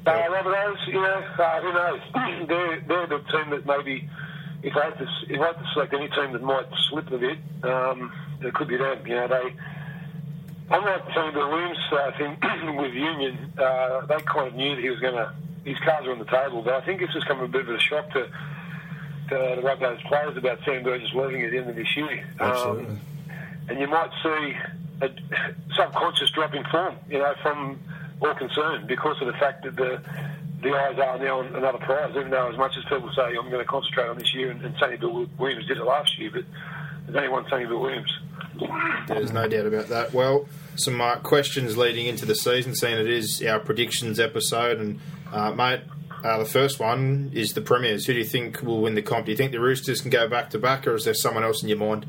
Uh, Rabbitohs, you know, uh, who knows? (clears throat) they're, they're the team that maybe, if I had to, if I had to select any team that might slip a bit, um, it could be them. You know, they, unlike Sonny Bill Williams, uh, I think (clears throat) with Union, uh, they kind of knew that he was going to, his cards were on the table. But I think it's just come a bit of a shock to, to the Rabbitohs players about Sam Burgess leaving at the end of this year. Absolutely. Um, and you might see a subconscious drop in form, you know, from all concerned because of the fact that the the eyes are now on another prize. Even though, as much as people say, I'm going to concentrate on this year, and, and Bill Williams did it last year, but there's only one Sonny Bill Williams. There's no doubt about that. Well, some uh, questions leading into the season, seeing it is our predictions episode. And, uh, mate, uh, the first one is the Premiers. Who do you think will win the comp? Do you think the Roosters can go back to back, or is there someone else in your mind?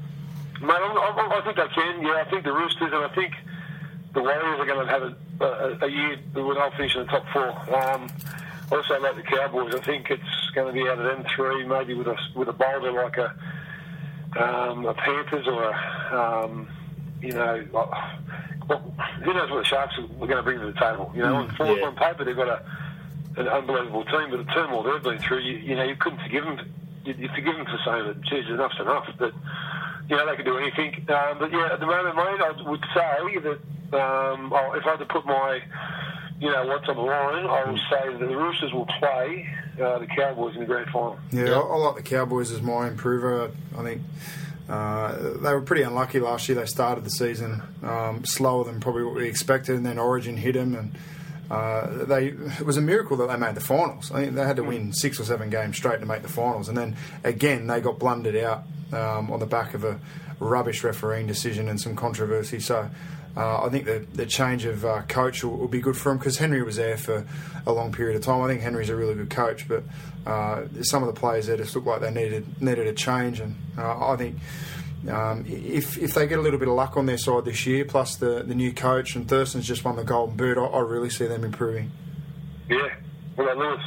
Mate, I, I, I think they can. Yeah, I think the Roosters and I think the Warriors are going to have a, a, a year where they'll finish in the top four. Um, also, like the Cowboys, I think it's going to be out of them three, maybe with a with a boulder like a um, a Panthers or a um, you know, well, who knows what the Sharks are going to bring to the table? You know, on, yeah. on paper they've got a an unbelievable team, but the turmoil they've been through, you, you know, you couldn't forgive them. You, you forgive them for saying that, geez, enough's enough. But you know, they can do anything. Um, but yeah, at the moment, mate, I would say that um, oh, if I had to put my, you know, what's on the line, I would say that the Roosters will play uh, the Cowboys in the grand final. Yeah, Yep. I, I like the Cowboys as my improver. I think uh, they were pretty unlucky last year. They started the season um, slower than probably what we expected, and then Origin hit them, and uh, they it was a miracle that they made the finals. I think they had to win six or seven games straight to make the finals, and then again they got blundered out um, on the back of a rubbish refereeing decision and some controversy. So. Uh, I think the, the change of uh, coach will, will be good for him because Henry was there for a long period of time. I think Henry's a really good coach, but uh, some of the players there just looked like they needed needed a change, and uh, I think um, if if they get a little bit of luck on their side this year, plus the, the new coach and Thurston's just won the Golden Boot, I, I really see them improving. Yeah. What about Lewis?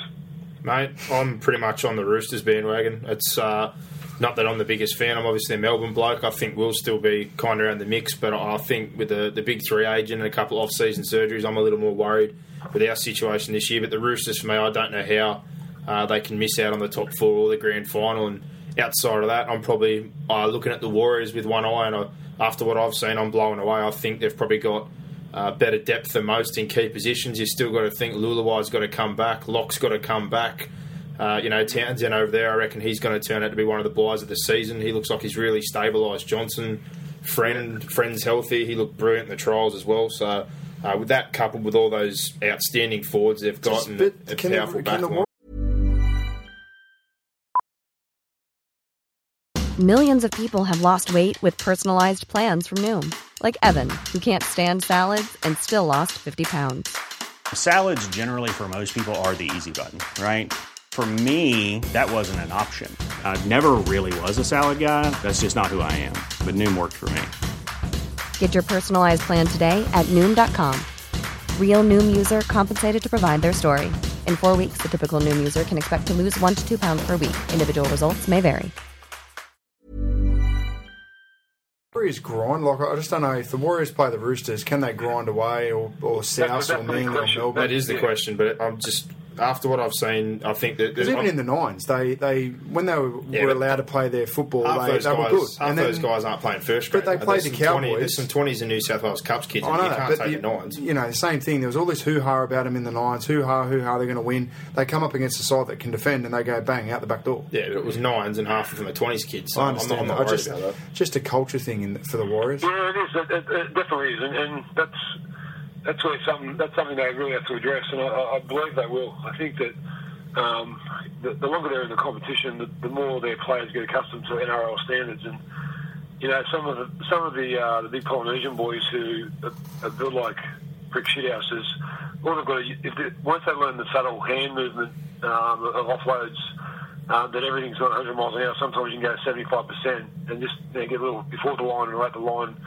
Mate, I'm pretty much on the Roosters bandwagon. It's uh, not that I'm the biggest fan. I'm obviously a Melbourne bloke. I think we'll still be kind of around the mix, but I think with the, the big three agent and a couple of off season surgeries, I'm a little more worried with our situation this year. But the Roosters, for me, I don't know how uh, they can miss out on the top four or the grand final. And outside of that, I'm probably uh, looking at the Warriors with one eye. And I, after what I've seen, I'm blown away. I think they've probably got uh, better depth than most in key positions. You've still got to think Leuluai's got to come back, Locke's got to come back. Uh, you know, Townsend over there, I reckon he's going to turn out to be one of the buys of the season. He looks like he's really stabilised Johnson. Friend, friend's healthy. He looked brilliant in the trials as well. So, uh, with that coupled with all those outstanding forwards they've got and a powerful backline. Millions of people have lost weight with personalized plans from Noom, like Evan, who can't stand salads and still lost 50 pounds. Salads, generally, for most people, are the easy button, right? For me, that wasn't an option. I never really was a salad guy. That's just not who I am. But Noom worked for me. Get your personalized plan today at Noom.com. Real Noom user compensated to provide their story. In four weeks, the typical Noom user can expect to lose one to two pounds per week. Individual results may vary. Warriors grind like I just don't know if the Warriors play the Roosters, can they grind away or, or South that's or the Manly or question. Melbourne? That is the Yeah. question, but I'm just after what I've seen, I think that Because even in the nines, they, they when they were, Yeah, were allowed to play their football, half they, those they guys, were good. half And those guys aren't playing first grade, But grade. they played There's the some 20 Cowboys. there's some twenties in New South Wales Cups kids. I and know you can't but take the, the nines. you know the same thing. There was all this hoo ha about them in the nines. Hoo ha, hoo ha. They're going to win. They come up against a side that can defend, and they go bang out the back door. Yeah, but it was nines and half of them are twenties kids. So I I'm understand. not, I'm not I just about that. just a culture thing in, for the Warriors. Yeah, it is. It, it, it definitely is, and, and that's that's really something that's something they really have to address, and I, I believe they will. I think that um, the, the longer they're in the competition, the, the more their players get accustomed to NRL standards, and you know some of the some of the uh, the big Polynesian boys who are, built like brick shithouses. All they've got to, if they, once they learn the subtle hand movement um, of offloads. Um, that everything's not 100 miles an hour. Sometimes you can go 75% and just you know, get a little before the line and let the line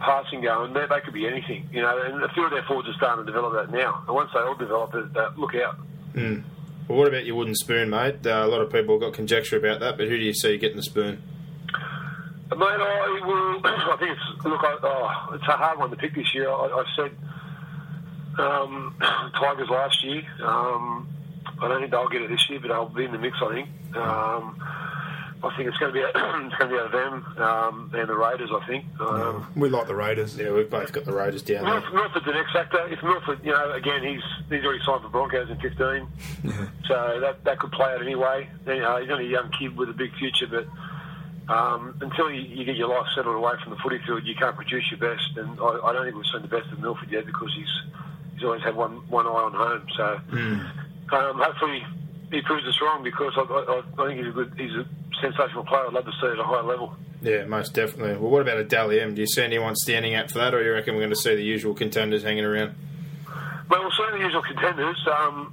passing going. They, they could be anything, you know. And a few of their forwards are starting to develop that now. And once they all develop it, uh, look out. Well, what about your wooden spoon, mate? Uh, a lot of people have got conjecture about that, but who do you see getting the spoon? Mate, I will. (clears throat) I think it's look. I, oh, it's a hard one to pick this year. I, I said um, (clears throat) Tigers last year. Um, I don't think they'll get it this year, but they'll be in the mix. I think. Um, I think it's going to be (clears throat) it's going to be out of them um, and the Raiders. I think. Um, We like the Raiders. Yeah, we've both got the Raiders down there. Milford, Milford's the next factor. If Milford, you know, again, he's he's already signed for Broncos in 15, (laughs) so that that could play out anyway. You know, he's only a young kid with a big future, but um, until you, you get your life settled away from the footy field, you can't produce your best. And I, I don't think we've seen the best of Milford yet because he's he's always had one one eye on home. So um, hopefully he proves us wrong because I, I, I think he's a good he's a sensational player. I'd love to see it at a higher level. Yeah, most definitely. Well, what about a Dally M? Do you see anyone standing out for that, or do you reckon we're going to see the usual contenders hanging around? Well, we'll see the usual contenders, um,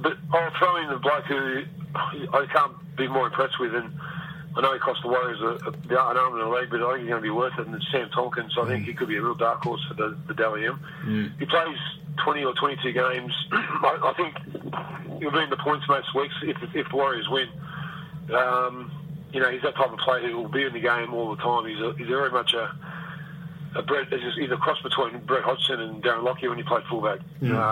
but I'll throw in the bloke who I can't be more impressed with, and I know he cost the Warriors a, a, an arm and a leg, but I think he's going to be worth it. And it's Sam Tomkins. I think he could be a real dark horse for the, the Dally M. He plays 20 or 22 games. (clears throat) I, I think he'll be in the points most weeks if, if the Warriors win. Um, you know, he's that type of player who will be in the game all the time. He's, a, he's very much a a Brett, he's he's a cross between Brett Hodgson and Darren Lockyer when he played fullback.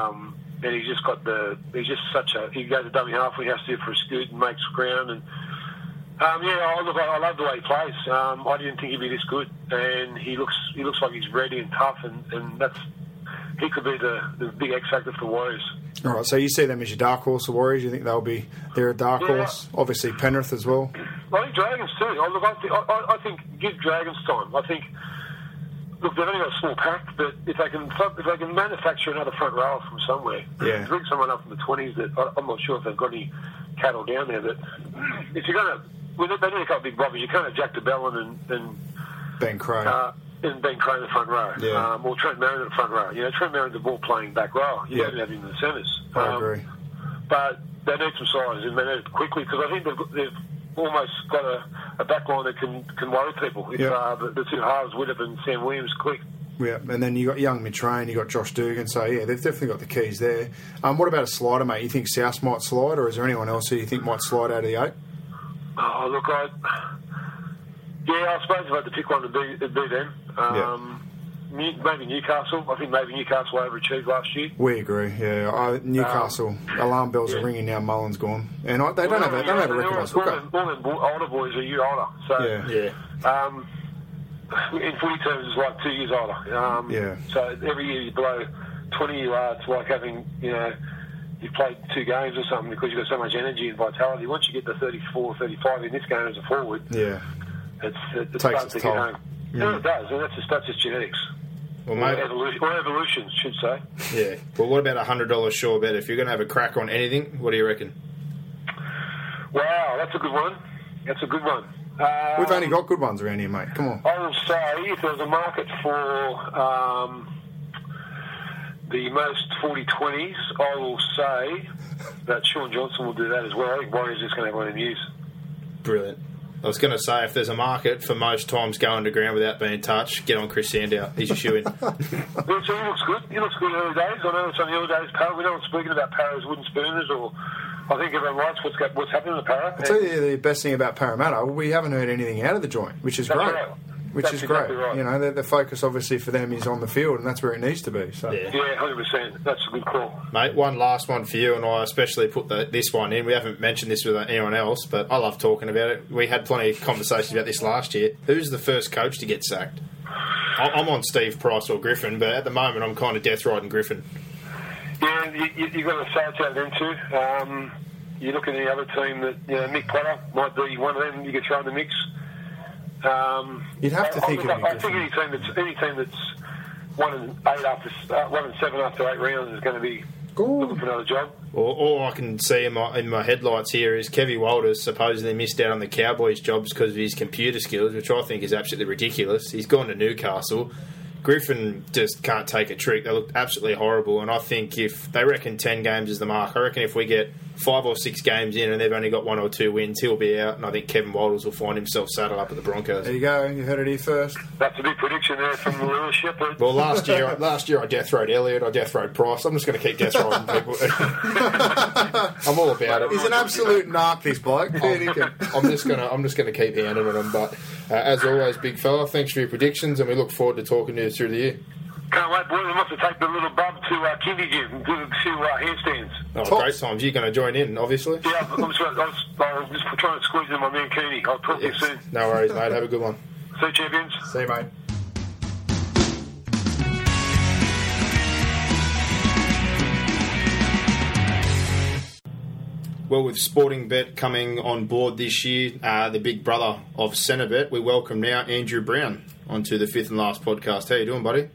Um, and he's just got the, he's just such a, he goes to dummy half he has to do for a scoot and makes ground. And um, yeah, I, look, I, I love the way he plays. Um, I didn't think he'd be this good, and he looks, he looks like he's ready and tough, and, and that's, he could be the, the big X factor for the Warriors. All right, so you see them as your dark horse, the Warriors. You think they'll be they're a dark Yeah. horse? Obviously Penrith as well. I think Dragons too. I, look, I, think, I, I- think give Dragons time. I think look, they've only got a small pack, but if they can if they can manufacture another front row from somewhere, Yeah. bring someone up from the twenties that I, I'm not sure if they've got any cattle down there. But if you're going to, well, they need a couple of big brothers. You can't have Jack de Belin and and Ben Crow. uh, and Ben Crane in the front row, Yeah. um, or Trent Merrin in the front row. You know, Trent Merrin's the ball playing back row. You Yeah. don't have him in the centres. I Um, agree. but they need some size and they need it quickly because I think they've, they've almost got a, a back line that can, can worry people. If Yeah. uh, the, the two halves, Widdop and Sam Williams, quick. Yeah, and then you got young Mitrain, you got Josh Dugan. So yeah, they've definitely got the keys there. Um, what about a slider, mate? You think South might slide, or is there anyone else who you think might slide out of the eight? Oh, look, I, Yeah, I suppose if I had to pick one, it'd be, it'd be them. Um, New, maybe Newcastle. I think maybe Newcastle overachieved last year. We agree. Yeah, I, Newcastle alarm bells Um, yeah. are ringing now. Mullen's gone, and I, they don't have a, they don't have a recognised all, hooker. them- all them older boys are a year older. So Yeah. Yeah. um, in footy terms, it's like two years older. Um, Yeah. So every year you blow 20 yards, like having, you know, you've played two games or something because you've got so much energy and vitality. Once you get to 34, 35 in this game as a forward, Yeah, it's, it, it Takes starts its to toll. get home. Yeah, it does, and that's just, that's just genetics. Well, Or, evolution, or evolution, should say. yeah. Well, what about a hundred dollars sure bet? If you're going to have a crack on anything, what do you reckon? Wow, that's a good one. That's a good one. Um, we've only got good ones around here, mate. Come on. I will say if there was a market for um, the most 40-20s, I will say that Shaun Johnson will do that as well. I think Warriors just going to have one of news. Brilliant. I was going to say, if there's a market for most times going to ground without being touched, get on Chris Sandow. He's a shoe in. (laughs) Yeah, so he looks good. He looks good early days. I know it's on the early days. Para. We're not speaking about Para's wooden spooners or I think everyone likes what's, got, what's happening with Para. I'll tell you the best thing about Parramatta, we haven't heard anything out of the joint, which is That's great. right. Which That's is great. right. You know, the, the focus obviously for them is on the field, and that's where it needs to be. So Yeah. Yeah, 100%. That's a good call. Mate, one last one for you, and I especially put the, this one in. We haven't mentioned this with anyone else, but I love talking about it. We had plenty of conversations about this last year. Who's the first coach to get sacked? I- I'm on Steve Price or Griffin, but at the moment I'm kind of death riding Griffin. Yeah, you, you, you've got to say it's out them. Um, you look at the other team that you know, Mick Potter might be one of them. You could throw in the mix. Um, You'd have to I, think I, it'd I think any team that's any team that's one and eight after uh, one and seven after eight rounds is going to be looking for another job. All, all I can see in my, in my headlights here is Kevy Walters supposedly missed out on the Cowboys' jobs because of his computer skills, which I think is absolutely ridiculous. He's gone to Newcastle. Griffin just can't take a trick. They look absolutely horrible, and I think if they reckon ten games is the mark, I reckon if we get five or six games in and they've only got one or two wins, he'll be out, and I think Kevin Walters will find himself saddled up at the Broncos. there you go. You heard it here first. That's a big prediction there from Lewis Shepherd. Well, last year, last year I death rode Elliott, I death rode Price. I'm just going to keep death riding people. (laughs) I'm all about it. He's an absolute narc, this bloke. Fair dinkum. I'm just gonna I'm just gonna keep handing them. But uh, as always, big fella, thanks for your predictions, and we look forward to talking to you through the year. Can't wait, boys. I must have take the little bub to uh, Kindy Gym and do a few uh, handstands. Oh, Tops. great times. You're going to join in, obviously. Yeah, I'm just, I was, I was just trying to squeeze in my man Keeney. I'll talk to you soon. No worries, mate. Have a good one. See you, champions. See you, mate. Well, with Sporting Bet coming on board this year, uh, the big brother of Centrebet, we welcome now Andrew Brown onto the fifth and last podcast. How you doing, buddy?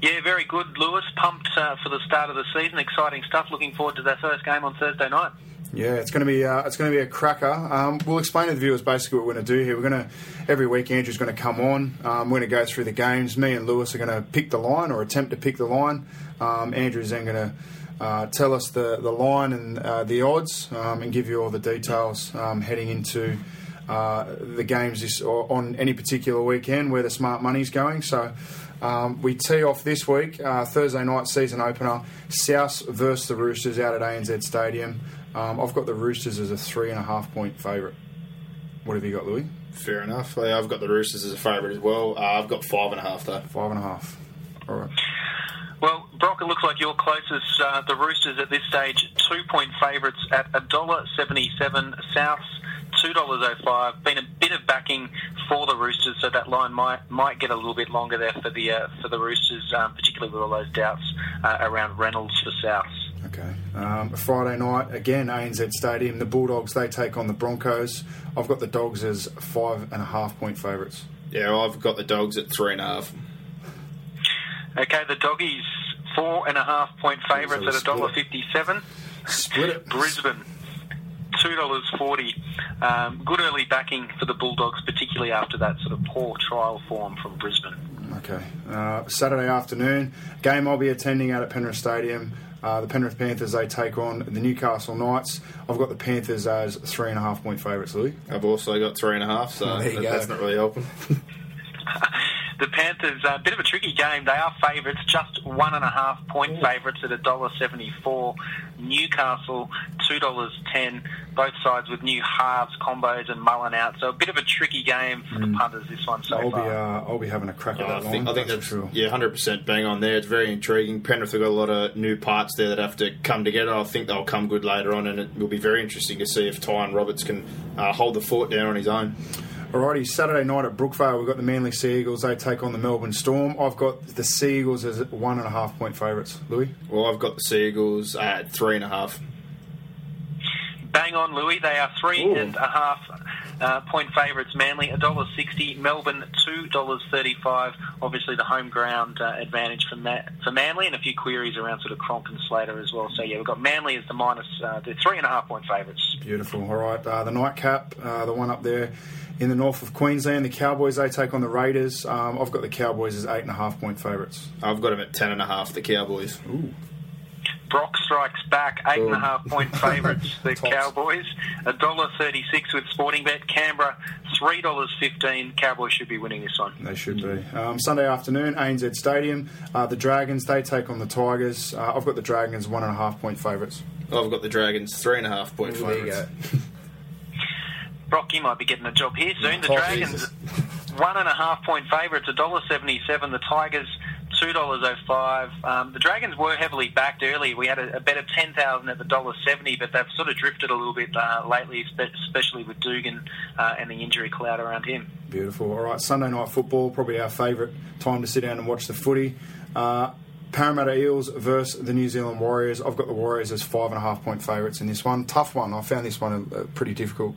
Yeah, very good, Lewis. Pumped uh, for the start of the season. Exciting stuff. Looking forward to that first game on Thursday night. Yeah, it's going to be uh, it's going to be a cracker. Um, we'll explain to the viewers basically what we're going to do here. We're going to every week Andrew's going to come on. Um, we're going to go through the games. Me and Lewis are going to pick the line or attempt to pick the line. Um, Andrew's then going to uh, tell us the the line and uh, the odds um, and give you all the details um, heading into. Uh, the games this, or on any particular weekend where the smart money's going. So um, we tee off this week, uh, Thursday night season opener, South versus the Roosters out at ANZ Stadium. Um, I've got the Roosters as a three and a half point favourite. What have you got, Louis? Fair enough. I've got the Roosters as a favourite as well. Uh, I've got five and a half though. Five and a half. All right. Well, Brock, it looks like your closest. Uh, the Roosters at this stage, two point favourites at a dollar seventy-seven. Souths two dollars oh five. Been a bit of backing for the Roosters, so that line might might get a little bit longer there for the uh, for the Roosters, um, particularly with all those doubts uh, around Reynolds for Souths. Okay. Um, Friday night, again, ANZ Stadium. The Bulldogs, they take on the Broncos. I've got the Dogs as five and a half point favourites. Yeah, I've got the Dogs at three and a half. Okay, the doggies four and a half point favourites at a dollar split. fifty-seven. Split it. Brisbane, two dollars forty. Um, good early backing for the Bulldogs, particularly after that sort of poor trial form from Brisbane. Okay. Uh, Saturday afternoon, game I'll be attending out at Penrith Stadium. Uh, the Penrith Panthers, they take on the Newcastle Knights. I've got the Panthers as three and a half point favourites, Louis. I've also got three and a half, so There that- that's not really helping. (laughs) the Panthers, a bit of a tricky game. They are favourites, just one and a half point favourites at a dollar seventy-four. Newcastle two dollars ten. Both sides with new halves, combos, and mullen out. So a bit of a tricky game for the punters. This one so I'll be uh, I'll be having a crack at I that think, line. I think for that's sure. yeah, hundred percent bang on there. It's very intriguing. Penrith have got a lot of new parts there that have to come together. I think they'll come good later on, and it will be very interesting to see if Tyrone Roberts can uh, hold the fort down on his own. Alrighty, Saturday night at Brookvale, we've got the Manly Sea Eagles. They take on the Melbourne Storm. I've got the Sea Eagles as one and a half point favourites. Louis? Well, I've got the Seagulls at three and a half. Bang on, Louis. They are three Ooh. and a half uh, point favourites. Manly a dollar sixty. Melbourne two dollars thirty-five. Obviously, the home ground uh, advantage for Ma- for Manly, and a few queries around sort of Cronk and Slater as well. So yeah, we've got Manly as the minus uh, the three and a half point favourites. Beautiful. All right, uh, the nightcap, uh, the one up there in the north of Queensland, the Cowboys, they take on the Raiders. Um, I've got the Cowboys as eight and a half point favourites. I've got them at ten and a half. The Cowboys. Ooh. Brock strikes back, eight and a half point favourites. (laughs) The Cowboys, a dollar thirty-six with Sporting Bet. Canberra, three dollars fifteen. Cowboys should be winning this one. They should be. Um, Sunday afternoon, ANZ Stadium, uh, the Dragons, they take on the Tigers. Uh, I've got the Dragons one and a half point favourites. I've got the Dragons three and a half point There you favourites. (laughs) Brock, you might be getting a job here soon. The Oh, Dragons, Jesus. one and a half point favourites, a dollar seventy-seven. The Tigers, two dollars oh five. Um, the Dragons were heavily backed early. We had a, a bet of ten thousand at the dollar seventy, but they've sort of drifted a little bit uh, lately, especially with Dugan uh, and the injury cloud around him. Beautiful. All right, Sunday night football, probably our favourite time to sit down and watch the footy. Uh, Parramatta Eels versus the New Zealand Warriors. I've got the Warriors as five and a half point favourites in this one. Tough one. I found this one pretty difficult.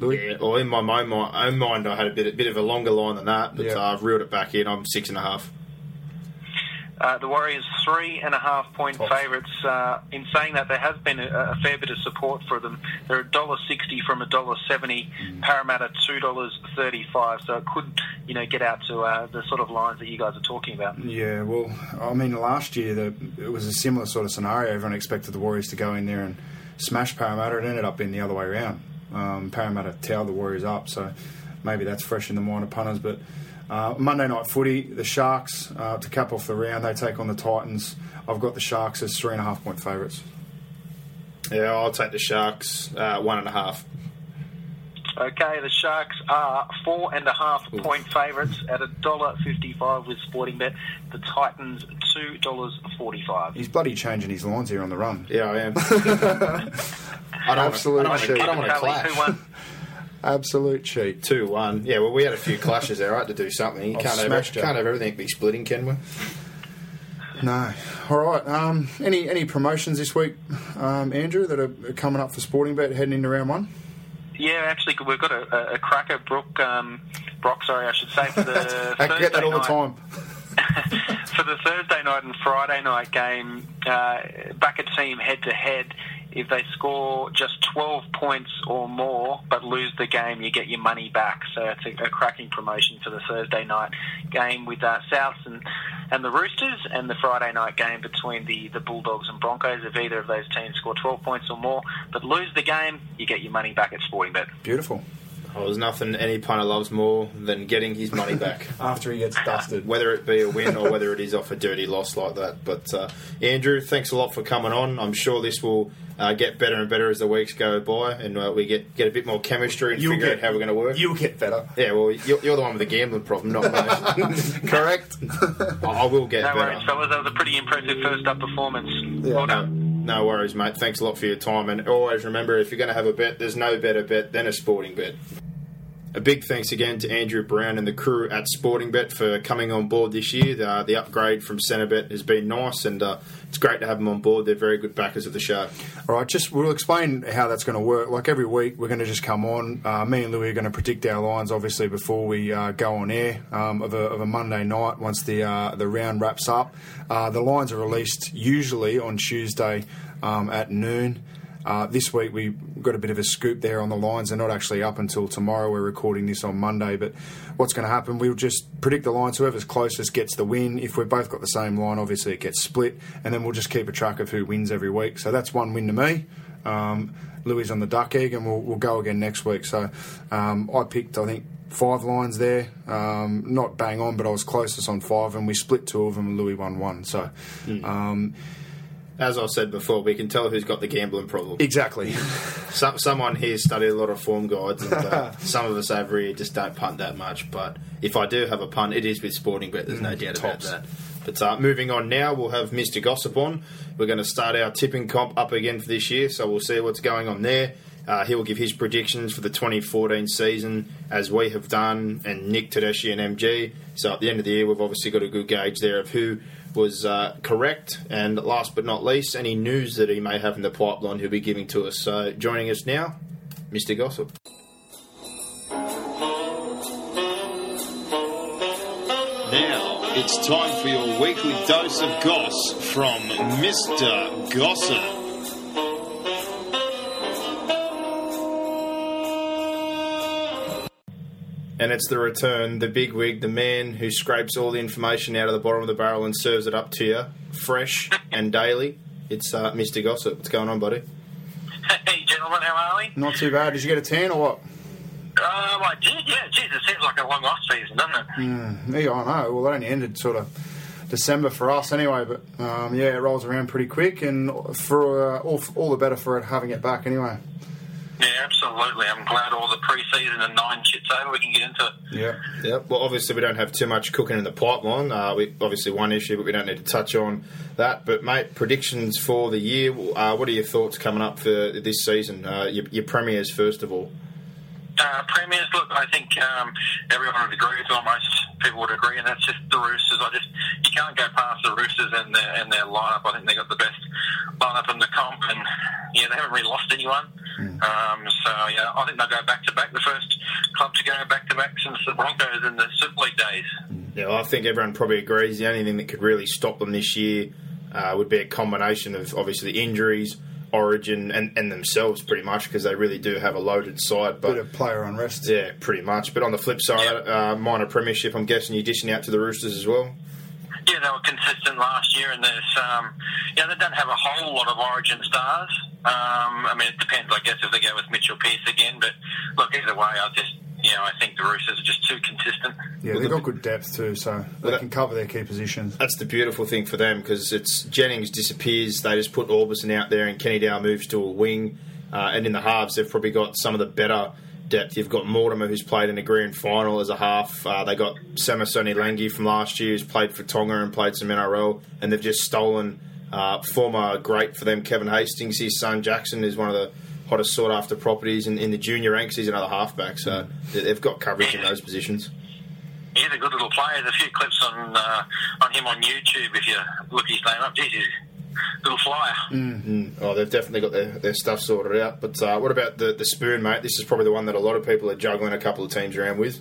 Louis? Yeah, well, in my, my, my own mind, I had a bit, a bit of a longer line than that, but Yeah. uh, I've reeled it back in. I'm six and a half. Uh, the Warriors three and a half point Tops. favourites. Uh, in saying that, there has been a, a fair bit of support for them. They're a dollar sixty from a dollar seventy. Parramatta two dollars thirty five. So it could, you know, get out to uh, the sort of lines that you guys are talking about. Yeah, well, I mean, last year the, it was a similar sort of scenario. Everyone expected the Warriors to go in there and smash Parramatta. It ended up being the other way around. Um, Parramatta towed the Warriors up, so maybe that's fresh in the mind of punters. But uh, Monday night footy, the Sharks uh, to cap off the round, they take on the Titans. I've got the Sharks as three and a half point favourites. Yeah, I'll take the Sharks uh, one and a half. Okay, the Sharks are four and a half point favourites at a dollar fifty five with Sporting Bet. The Titans two dollars forty five. He's bloody changing his lines here on the run. Yeah, I am. (laughs) I don't Absolute want to, cheat. I don't want to clash. Absolute cheat. Two one. Yeah, well, we had a few clashes there, I had to do something. You I've can't have, smashed it. can't have everything be splitting, can we? No. All right. Um, any any promotions this week, um, Andrew, that are coming up for Sporting Bet heading into round one? Yeah, actually, we've got a, a, a cracker, Brook, um, Brock, sorry, I should say, for the (laughs) I get that all the Thursday time. night- (laughs) for the Thursday night and Friday night game, uh, back a team head to head. If they score just 12 points or more but lose the game, you get your money back. So it's a, a cracking promotion for the Thursday night game with uh, Souths and, and the Roosters, and the Friday night game between the, the Bulldogs and Broncos. If either of those teams score 12 points or more but lose the game, you get your money back at Sporting Bet. Beautiful. Oh, there's nothing any punter loves more than getting his money back. (laughs) After he gets dusted. whether it be a win or whether it is off a dirty loss like that. But uh, Andrew, thanks a lot for coming on. I'm sure this will uh, get better and better as the weeks go by, and uh, we get get a bit more chemistry and You'll figure get- out how we're going to work. You'll get better. yeah, well, you're, you're the one with the gambling problem, not me. (laughs) Correct. I I will get No better. worries, fellas. That was a pretty impressive first up performance. Yeah. Well done. No worries, mate. Thanks a lot for your time. And always remember if you're going to have a bet, there's no better bet than a sporting bet. A big thanks again to Andrew Brown and the crew at Sporting Bet for coming on board this year. The, the upgrade from Centrebet has been nice, and uh, it's great to have them on board. They're very good backers of the show. All right, just we'll explain how that's going to work. Like every week, we're going to just come on. Uh, me and Louis are going to predict our lines, obviously, before we uh, go on air um, of, a, of a Monday night once the uh, the round wraps up. Uh, the lines are released usually on Tuesday um, at noon. Uh, this week we got a bit of a scoop there on the lines. They're not actually up until tomorrow. We're recording this on Monday, but what's going to happen? We'll just predict the lines. Whoever's closest gets the win. If we've both got the same line, obviously it gets split, and then we'll just keep a track of who wins every week. So that's one win to me. Um, Louis on the duck egg, and we'll, we'll go again next week. So um, I picked, I think, five lines there. Um, not bang on, but I was closest on five, and we split two of them. and Louis won one. So, um, As I said before, we can tell who's got the gambling problem. exactly. (laughs) Some, someone here studied a lot of form guides, and uh, (laughs) some of us over here just don't punt that much. But if I do have a punt, it is with Sporting Bet. There's no doubt tops. about that. But uh, moving on now, we'll have Mr. Gossip on. We're going to start our tipping comp up again for this year, so we'll see what's going on there. Uh, he will give his predictions for the 2014 season, as we have done, and Nick Tedeschi and MG. So at the end of the year, we've obviously got a good gauge there of who was uh, correct. And last but not least, any news that he may have in the pipeline, he'll be giving to us. So joining us now, Mr. Gossip. Now it's time for your weekly dose of goss from Mr. Gossip. And it's the return, the big wig, the man who scrapes all the information out of the bottom of the barrel and serves it up to you, fresh (laughs) and daily. It's uh, Mr. Gossip. What's going on, buddy? Hey, gentlemen, how are we? Not too bad. Did you get a tan or what? Um, I did, yeah. Geez, it seems like a long off season, doesn't it? Yeah, I know. Well, it only ended sort of December for us anyway, but um, yeah, it rolls around pretty quick, and for uh, all, all the better for it having it back anyway. Yeah, absolutely. I'm glad all the pre-season and nine shits over. We can get into it. Yeah. Yep. Well, obviously, we don't have too much cooking in the pipeline. Uh, we obviously one issue, but we don't need to touch on that. But mate, predictions for the year. Uh, what are your thoughts coming up for this season? Uh, your, your premiers, first of all. Uh, premiers, look, I think um, everyone would agree with almost people would agree, and that's just the Roosters. I just you can't go past the Roosters and their and their lineup. I think they got the best lineup in the comp, and yeah, they haven't really lost anyone. Um, so yeah, I think they'll go back to back. The first club to go back to back since the Broncos in the Super League days. Yeah, well, I think everyone probably agrees. The only thing that could really stop them this year uh, would be a combination of obviously injuries, Origin, and, and themselves, pretty much, because they really do have a loaded side. But Bit of player unrest. yeah, pretty much. But on the flip side, uh, minor premiership, I'm guessing you're dishing out to the Roosters as well. Yeah, they were consistent last year, and there's, um, yeah, they don't have a whole lot of Origin stars. Um, I mean, it depends, I guess, if they go with Mitchell Pearce again. But look, either way, I just, you know, I think the Roosters are just too consistent. Yeah, they've got good depth too, so they that- can cover their key positions. That's the beautiful thing for them because it's Jennings disappears. They just put Aubusson out there, and Kenny-Dowall moves to a wing. Uh, and in the halves, they've probably got some of the better depth. You've got Mortimer, who's played in a grand final as a half. Uh, they got Samisoni Langi from last year, who's played for Tonga and played some NRL. And they've just stolen uh, former great for them, Kevin Hastings. His son Jackson is one of the hottest sought after properties in, in the junior ranks. He's another halfback, so they- they've got coverage in those positions. He's a good little player. There's a few clips on uh, on him on YouTube if you look his name up. Little flyer. Oh, they've definitely got their, their stuff sorted out. But uh, what about the, the spoon, mate? This is probably the one that a lot of people are juggling a couple of teams around with.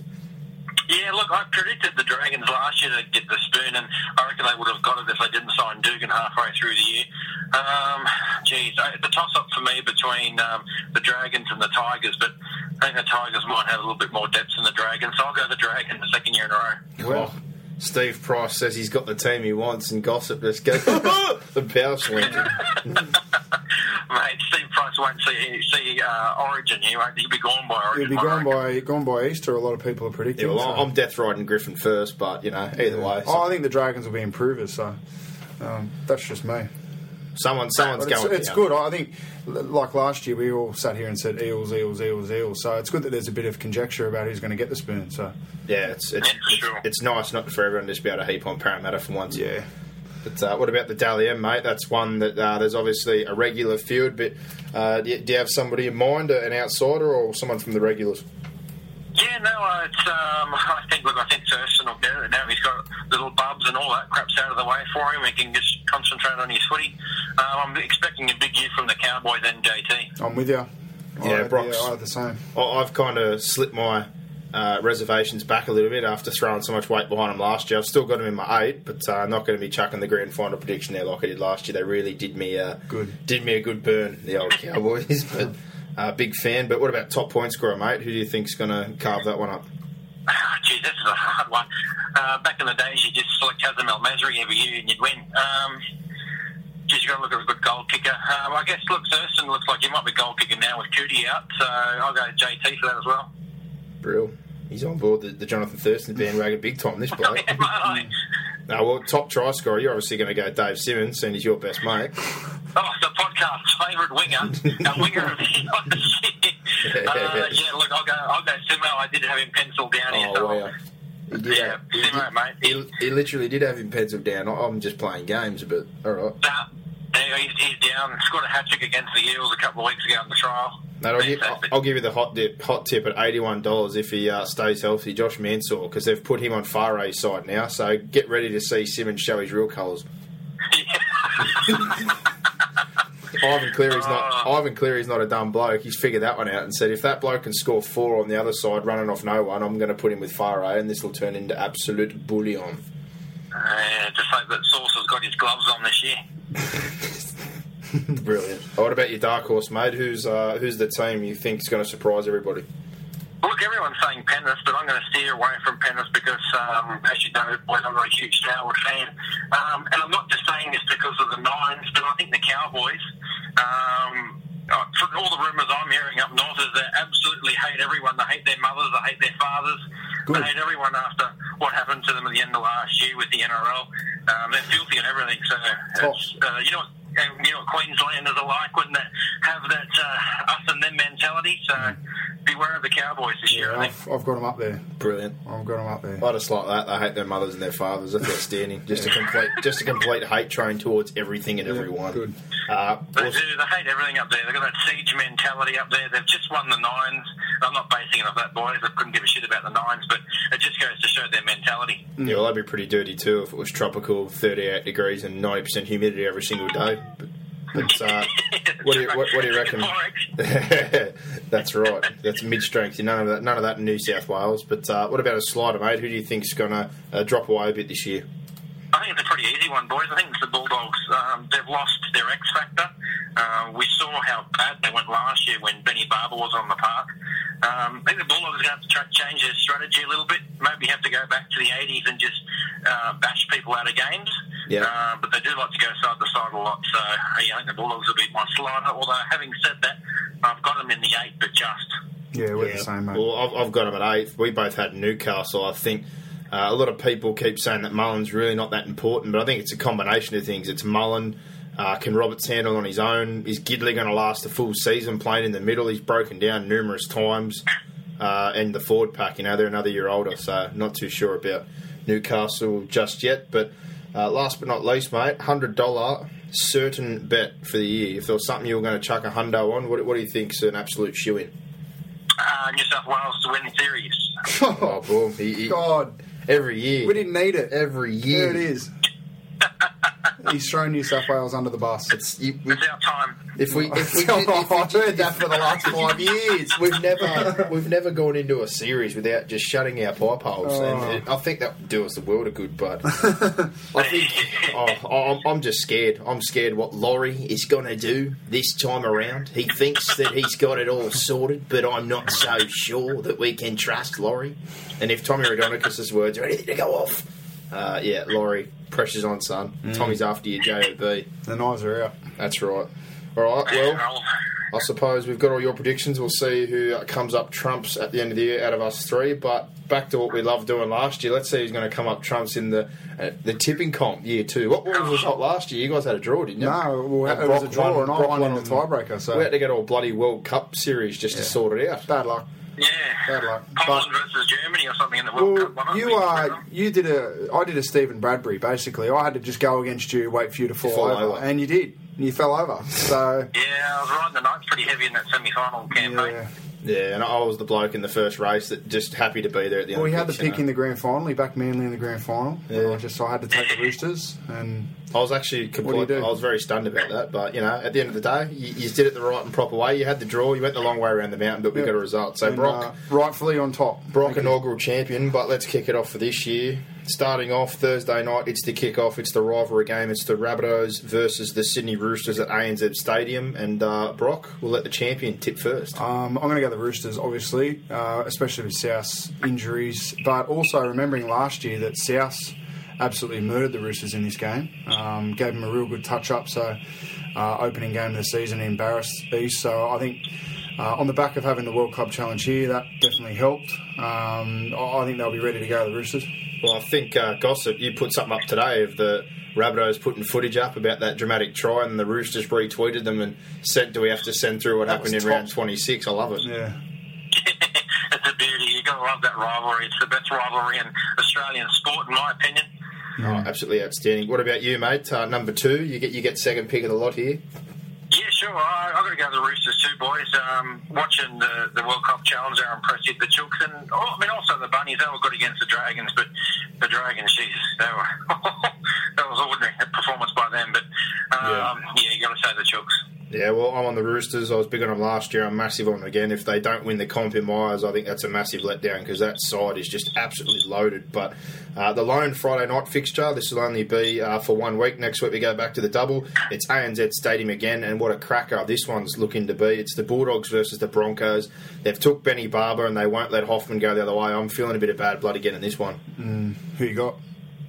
Yeah, look, I predicted the Dragons last year to get the spoon, and I reckon they would have got it if they didn't sign Dugan halfway through the year. Um, geez, I- the toss-up for me between um, the Dragons and the Tigers, but I think the Tigers might have a little bit more depth than the Dragons, so I'll go the Dragons the second year in a row. Well, Steve Price says he's got the team he wants, and gossip just goes (laughs) the power swing. (laughs) Mate, Steve Price won't see see uh, Origin. He won't. He'll be gone by Origin. He'll be gone by gone by Easter. A lot of people are predicting. Yeah, well, so- I'm death riding Griffin first, but you know, either way, Oh, I think the Dragons will be improvers. So um, that's just me. Someone someone's But it's, going. it's good. I think, like last year, we all sat here and said eels, eels, eels, eels. So it's good that there's a bit of conjecture about who's going to get the spoon. So Yeah, it's it's, (laughs) it's, sure. it's nice not for everyone to just be able to heap on Parramatta for once. yeah, But uh, what about the Dally M, mate? That's one that uh, there's obviously a regular field, but uh, do, you, do you have somebody in mind, uh, an outsider or someone from the regulars? Yeah, no, uh, it's, um, I think, look, I think Thurston will get it. Now he's got little bubs and all that crap's out of the way for him. He can just concentrate on his footy. Um, I'm expecting a big year from the Cowboys and JT. I'm with you. Yeah, I had Brock's- the, I the same. I- I've kind of slipped my uh, reservations back a little bit after throwing so much weight behind them last year. I've still got them in my eight, but uh, I'm not going to be chucking the grand final prediction there like I did last year. They really did me uh, Good. did me a good burn, the old Cowboys. (laughs) but uh, big fan. But what about top point scorer, mate? Who do you think's going to carve that one up? (laughs) Geez, this is a hard one. Uh, back in the days, you just select Hazem El Masri every year and you'd win. Um, you got to look at a good goal kicker. Um, I guess, look, Thurston looks like he might be goal kicker now with Cootie out, so I'll go JT for that as well. Brill. He's on board the, the Jonathan Thurston bandwagon big time. This (laughs) bloke. No, well, top try scorer. You're obviously going to go Dave Simmons, seeing he's your best mate. (laughs) Oh, the podcast's favourite winger, a winger of the year. (laughs) uh, yeah, look, I'll go. I'll go Simo. I did have him penciled down here. Oh so wow. Yeah, have- he, mate. he, he literally did have him penciled down. I'm just playing games, but all right. Nah, he's, he's down. Scored a hat trick against the Eels a couple of weeks ago in the trial. Mate, I'll, give, I'll, I'll give you the hot dip, hot tip at eighty-one dollars if he uh, stays healthy. Josh Mansour, because they've put him on Fare's side now. So get ready to see Simmons show his real colours. (laughs) (laughs) Ivan Cleary's not. Oh. Ivan Cleary's not a dumb bloke. He's figured that one out and said, if that bloke can score four on the other side, running off no one, I'm going to put him with Fare, and this will turn into absolute bullion. Uh, just hope that Sauce has got his gloves on this year. (laughs) Brilliant. What about your dark horse, mate? Who's uh, who's the team you think is going to surprise everybody? Look, everyone's saying Penrith, but I'm going to steer away from Penrith because, um, as you know, boys, I'm not a huge Starwood fan. Um, and I'm not just saying this because of the Nines, but I think the Cowboys, um, uh, from all the rumours I'm hearing up north, is they absolutely hate everyone. They hate their mothers, they hate their fathers. Good. They hate everyone after what happened to them at the end of last year with the NRL. Um, they're filthy and everything. So, it's, uh, you know You know what Queenslanders are like when they have that uh, us and them mentality. So beware of the Cowboys this year. I think. I've, I've got them up there. Brilliant. I've got them up there. I just like that. They hate their mothers and their fathers. That's outstanding. Just a complete, just a complete hate train towards everything and everyone. good. Uh, They also- do. They hate everything up there. They've got that siege mentality up there. They've just won the nines. I'm not basing it off that, boys. I couldn't give a shit about the nines, but it just goes to show their mentality. yeah, well, that'd be pretty dirty too if it was tropical, 38 degrees and 90% humidity every single day. But, but uh, (laughs) what do you what, what do you reckon? (laughs) That's right. That's mid strength. None of that. None of that in New South Wales. But uh, what about a slider, mate? Who do you think's going to uh, drop away a bit this year? I think it's a pretty easy one, boys. I think it's the Bulldogs. Um, they've lost their X factor. Uh, we saw how bad they went last year when Benny Barba was on the park. Um, I think the Bulldogs are going to have to change their strategy a little bit. Maybe have to go back to the 80s and just uh, bash people out of games. Yeah. Uh, but they do like to go side to side a lot. So yeah, I think the Bulldogs will be my slider. Although having said that, I've got them in the eight, but just. Yeah, we're the same, mate. Well, I've, I've got them at eighth. We both had Newcastle. I think uh, a lot of people keep saying that Mullen's really not that important, but I think it's a combination of things. It's Mullen. Uh, can Roberts handle on his own? Is Gidley going to last a full season playing in the middle? He's broken down numerous times. Uh, and the Ford pack, you know, they're another year older, so not too sure about Newcastle just yet. But uh, last but not least, mate, $100 certain bet for the year. If there was something you were going to chuck a hundo on, what, what do you think's an absolute shoe in? Uh, New South Wales to win the series. (laughs) Oh, boom. He, he- God, Every year. we didn't need it. Every year. There it is. (laughs) He's thrown New South Wales under the bus. It's, you, we, It's our time. if we if we, Oh, (laughs) did, if we I've heard that for the last (laughs) five years, we've never we've never gone into a series without just shutting our pipe holes, Oh. and it, I think that would do us the world of good. But (laughs) I think oh, I'm, I'm just scared. I'm scared what Laurie is going to do this time around. He thinks that he's got it all sorted, but I'm not so sure that we can trust Laurie. And if Tommy Raudonikis' words are anything to go off, uh, yeah, Laurie, pressure's on, son. Mm. Tommy's after you, JOB. The knives are out. That's right. All right. Well, I suppose we've got all your predictions. We'll see who comes up trumps at the end of the year out of us three. But back to what we loved doing last year. Let's see who's going to come up trumps in the uh, the tipping comp year two. What, what was the result last year? You guys had a draw, didn't you? No, well, And it was a draw, won- and I Brock won in the tiebreaker. So We had to get all bloody World Cup series just to sort it out. bad luck. Yeah. Bad luck. Poland versus Germany or something in the World Well, Cup. wasn't you We uh, you did a I did a Stephen Bradbury basically. I had to just go against you, wait for you to fall, Fall over, over. and you did. You fell over. So Yeah, I was riding the Knights pretty heavy in that semi-final campaign. yeah. Yeah, and I was the bloke in the first race that just happy to be there at the end. Well, of he had the pitch, you pick know. in the grand final. He backed Manly in the grand final. Yeah. I just I had to take the Roosters, and I was actually do you complete, do? I was very stunned about that, but you know, at the end of the day, you, you did it the right and proper way. You had the draw. You went the long way around the mountain, but we Yeah. got a result. So and, Brock, uh, rightfully on top. Brock Thank you. inaugural champion. But let's kick it off for this year. Starting off Thursday night, it's the kick-off. It's the rivalry game. It's the Rabbitohs versus the Sydney Roosters at ANZ Stadium. And uh, Brock, we'll let the champion tip first. Um, I'm going to go the Roosters, obviously, uh, especially with South's injuries, but also remembering last year that South absolutely murdered the Roosters in this game. Um, gave them a real good touch up. So, uh, opening game of the season embarrassed East. So I think uh, on the back of having the World Club Challenge here, that definitely helped. Um, I I think they'll be ready to go, the Roosters. Well, I think uh, gossip. You put something up today of the Rabbitohs putting footage up about that dramatic try, and the Roosters retweeted them and said, "Do we have to send through what That happened in was round 26?" I love it. Yeah. (laughs) it's a beauty. You got to love that rivalry. It's the best rivalry in Australian sport, in my opinion. Oh, absolutely outstanding. What about you, mate? Uh, number two, you get you get second pick of the lot here. Yeah, sure. I, I've got to go to the Roosters too, boys. Um, watching the, the World Cup Challenge, they're impressive. The Chooks and, oh, I mean, also the Bunnies, they were good against the Dragons, but the Dragons, jeez, they were, (laughs) that was ordinary performance by them. But, um, yeah. you got to say the Chooks. Yeah, well, I'm on the Roosters. I was big on them last year. I'm massive on them again. If they don't win the comp in my eyes, I think that's a massive letdown because that side is just absolutely loaded. But uh, the lone Friday night fixture, this will only be uh, for one week. Next week we go back to the double. It's ANZ Stadium again, and what a cracker this one's looking to be. It's the Bulldogs versus the Broncos. They've took Benny Barba and they won't let Hoffman go the other way. I'm feeling a bit of bad blood again in this one. Who you got?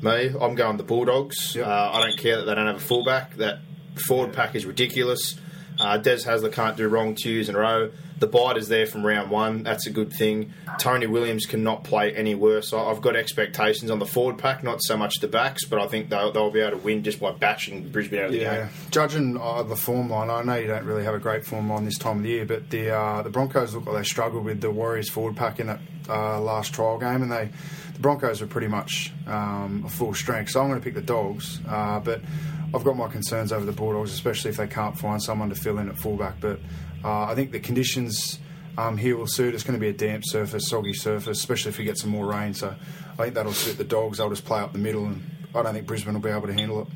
Me, I'm going the Bulldogs. Yep. Uh, I don't care that they don't have a fullback. That forward pack is ridiculous. Uh, Des Hasler can't do wrong two years in a row. The bite is there from round one. That's a good thing. Tony Williams cannot play any worse. I- I've got expectations on the forward pack, not so much the backs, but I think they'll, they'll be able to win just by bashing Brisbane out of the Yeah, game. judging uh, the form line, I know you don't really have a great form line this time of the year, but the uh, the Broncos look like they struggled with the Warriors forward pack in that uh, last trial game, and they the Broncos are pretty much um, a full strength. So I'm going to pick the Dogs, uh, but I've got my concerns over the Bulldogs, especially if they can't find someone to fill in at fullback. But uh, I think the conditions. Um, here will suit. It's going to be a damp surface, soggy surface, especially if we get some more rain. So I think that'll suit the dogs. They'll just play up the middle, and I don't think Brisbane will be able to handle it.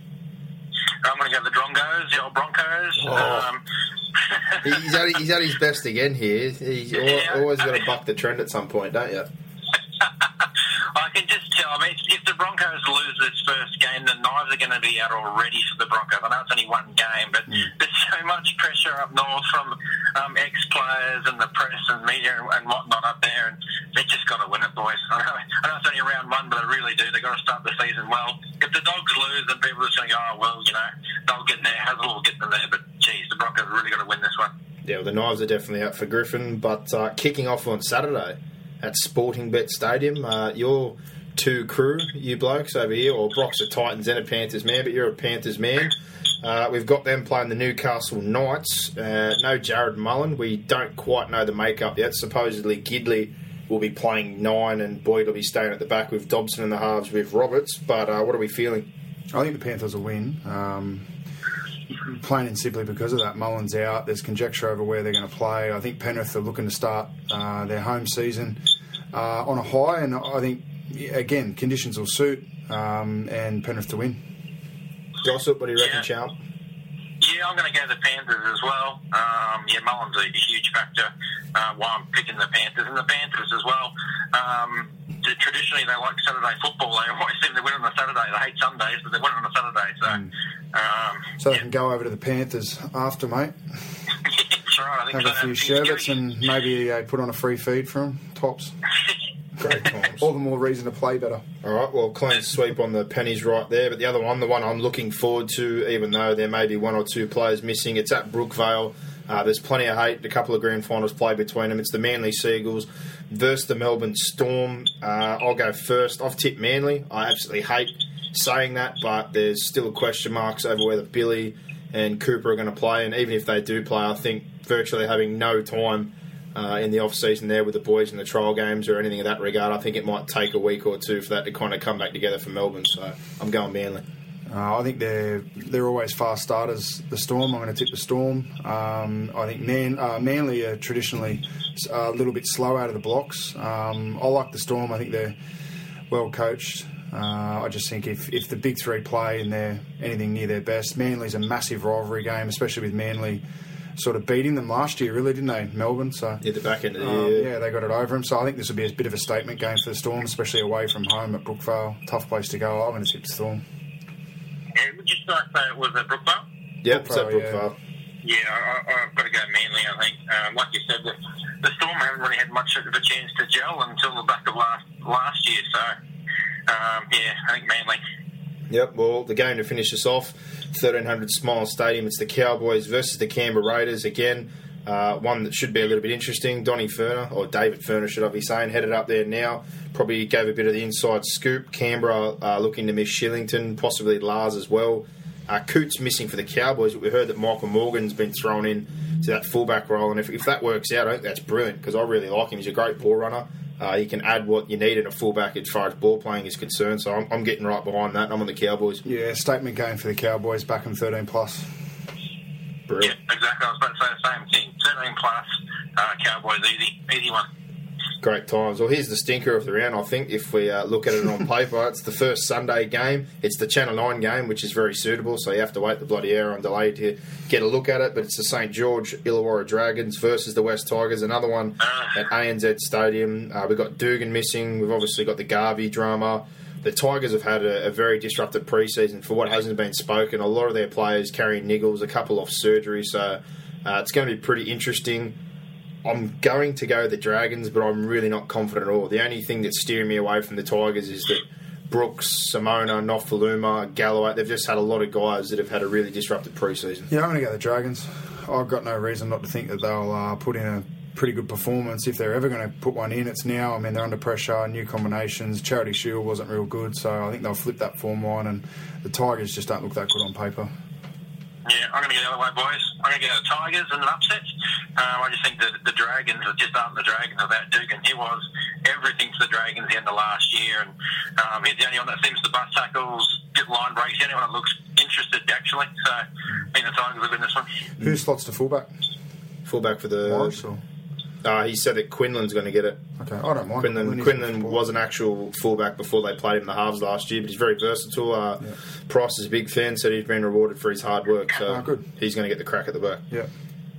I'm going to go the Drongos, the old Broncos. Oh. Um, He's at, he's at his best again here. He's Yeah. always got to buck the trend at some point, don't you? I can just tell. I mean, if the Broncos lose this first game, the knives are going to be out already for the Broncos. I know it's only one game, but there's so much pressure up north from um, ex-players and the press and media and, and whatnot up there, and they just got to win it, boys. (laughs) I know, I know it's only round one, but they really do. They've got to start the season well. If the Dogs lose, then people are just going to go, oh, well, you know, they'll get there. Hasler will get them there, but geez, the Broncos have really got to win this one. Yeah, well, the knives are definitely out for Griffin, but uh, kicking off on Saturday at Sporting Bet Stadium, uh, your two crew, you blokes over here, or Brock's a Titans and a Panthers man, but you're a Panthers man. Uh, we've got them playing the Newcastle Knights. Uh, no Jarrod Mullen. We don't quite know the makeup yet. Supposedly Gidley will be playing nine, and Boyd will be staying at the back with Dobson in the halves with Roberts. But uh, what are we feeling? I think the Panthers will win. Um, plain and simply because of that. Mullen's out. There's conjecture over where they're going to play. I think Penrith are looking to start uh, their home season uh, on a high, and I think again conditions will suit um, and Penrith to win. Gossip, what do you reckon, Yeah. Champ? Yeah, I'm going to go the Panthers as well. Um, yeah, Mullen's a, a huge factor uh, why I'm picking the Panthers. And the Panthers as well, um, t- traditionally they like Saturday football. They always seem to win on a Saturday. They hate Sundays, but they win on a Saturday. So, um, Mm. So they yeah, can go over to the Panthers after, mate. (laughs) that's right. I think Have so. a few sherbets and maybe uh, put on a free feed for them. Tops. (laughs) Great times. All the more reason to play better. All right, well, clean sweep on the pennies right there. But the other one, the one I'm looking forward to, even though there may be one or two players missing, it's at Brookvale. Uh, there's plenty of hate. A couple of grand finals play between them. It's the Manly Seagulls versus the Melbourne Storm. Uh, I'll go first. I've tipped Manly. I absolutely hate saying that, but there's still question marks over whether Billy and Cooper are going to play. And even if they do play, I think virtually having no time uh, in the off season there with the boys in the trial games or anything of that regard. I think it might take a week or two for that to kind of come back together for Melbourne. So I'm going Manly. Uh, I think they're they're always fast starters. The Storm, I'm going to tip the Storm. Um, I think Man, uh, Manly are traditionally a little bit slow out of the blocks. Um, I like the Storm. I think they're well coached. Uh, I just think if, if the big three play and they're anything near their best, Manly's a massive rivalry game, especially with Manly sort of beating them last year, really, didn't they, Melbourne? So At the back end of the um, year. yeah, they got it over them. So I think this will be a bit of a statement game for the Storm, especially away from home at Brookvale. Tough place to go. I'm going to tip the Storm. Yeah, would you start say it was at Brookvale? Yep, it's at Brookvale, yeah. Yeah, I, I, I've got to go Manly. I think, um, like you said, the, the Storm haven't really had much of a chance to gel until the back of last last year. So, um, yeah, I think Manly. Yep, well, the game to finish us off 1300 Smile Stadium. It's the Cowboys versus the Canberra Raiders again. Uh, one that should be a little bit interesting, Donny Furner, or David Furner, should I be saying, headed up there now. Probably gave a bit of the inside scoop. Canberra uh, looking to miss Shillington, possibly Lars as well. Uh, Coote's missing for the Cowboys, but we heard that Michael Morgan's been thrown in to that fullback role, and if, if that works out, I think that's brilliant because I really like him. He's a great ball runner. Uh, he can add what you need in a fullback as far as ball playing is concerned. So I'm, I'm getting right behind that. I'm on the Cowboys. Yeah, statement game for the Cowboys, back in 13 plus. Brilliant. Yeah, exactly. I was about to say the same thing. 13 plus, uh, Cowboys, easy, easy one. Great times. Well, here's the stinker of the round, I think, if we uh, look at it on (laughs) paper. It's the first Sunday game. It's the Channel 9 game, which is very suitable, so you have to wait the bloody hour on delay to get a look at it. But it's the St George Illawarra Dragons versus the West Tigers, another one at ANZ Stadium. Uh, we've got Dugan missing. We've obviously got the Garvey drama. The Tigers have had a, a very disrupted preseason for what hasn't been spoken. A lot of their players carrying niggles, a couple off surgery, so uh, it's going to be pretty interesting. I'm going to go the Dragons, but I'm really not confident at all. The only thing that's steering me away from the Tigers is that Brooks, Simona, Nofoaluma, Galloway, they've just had a lot of guys that have had a really disrupted preseason. Yeah, I'm going to go the Dragons. I've got no reason not to think that they'll uh, put in a pretty good performance. If they're ever going to put one in, it's now. I mean, they're under pressure, new combinations. Charity Shield wasn't real good, so I think they'll flip that form line, and the Tigers just don't look that good on paper. Yeah, I'm going to go the other way, boys. I'm going to go the Tigers and an upset. Um, I just think that the Dragons are just aren't the Dragons without Dugan. He was everything to the Dragons at the end of last year, and um, he's the only one that seems to bust tackles, get line breaks, anyone that looks interested, actually. So I think the Tigers will win this one. Who slots to fullback? Fullback for the. Morris or? Uh, he said that Quinlan's going to get it. Okay, I don't mind. Quinlan, Quinlan was an actual fullback before they played him in the halves last year, but he's very versatile. Uh, Price is a big fan, said he's been rewarded for his hard work, so Ah, good. he's going to get the crack at the back. Yeah.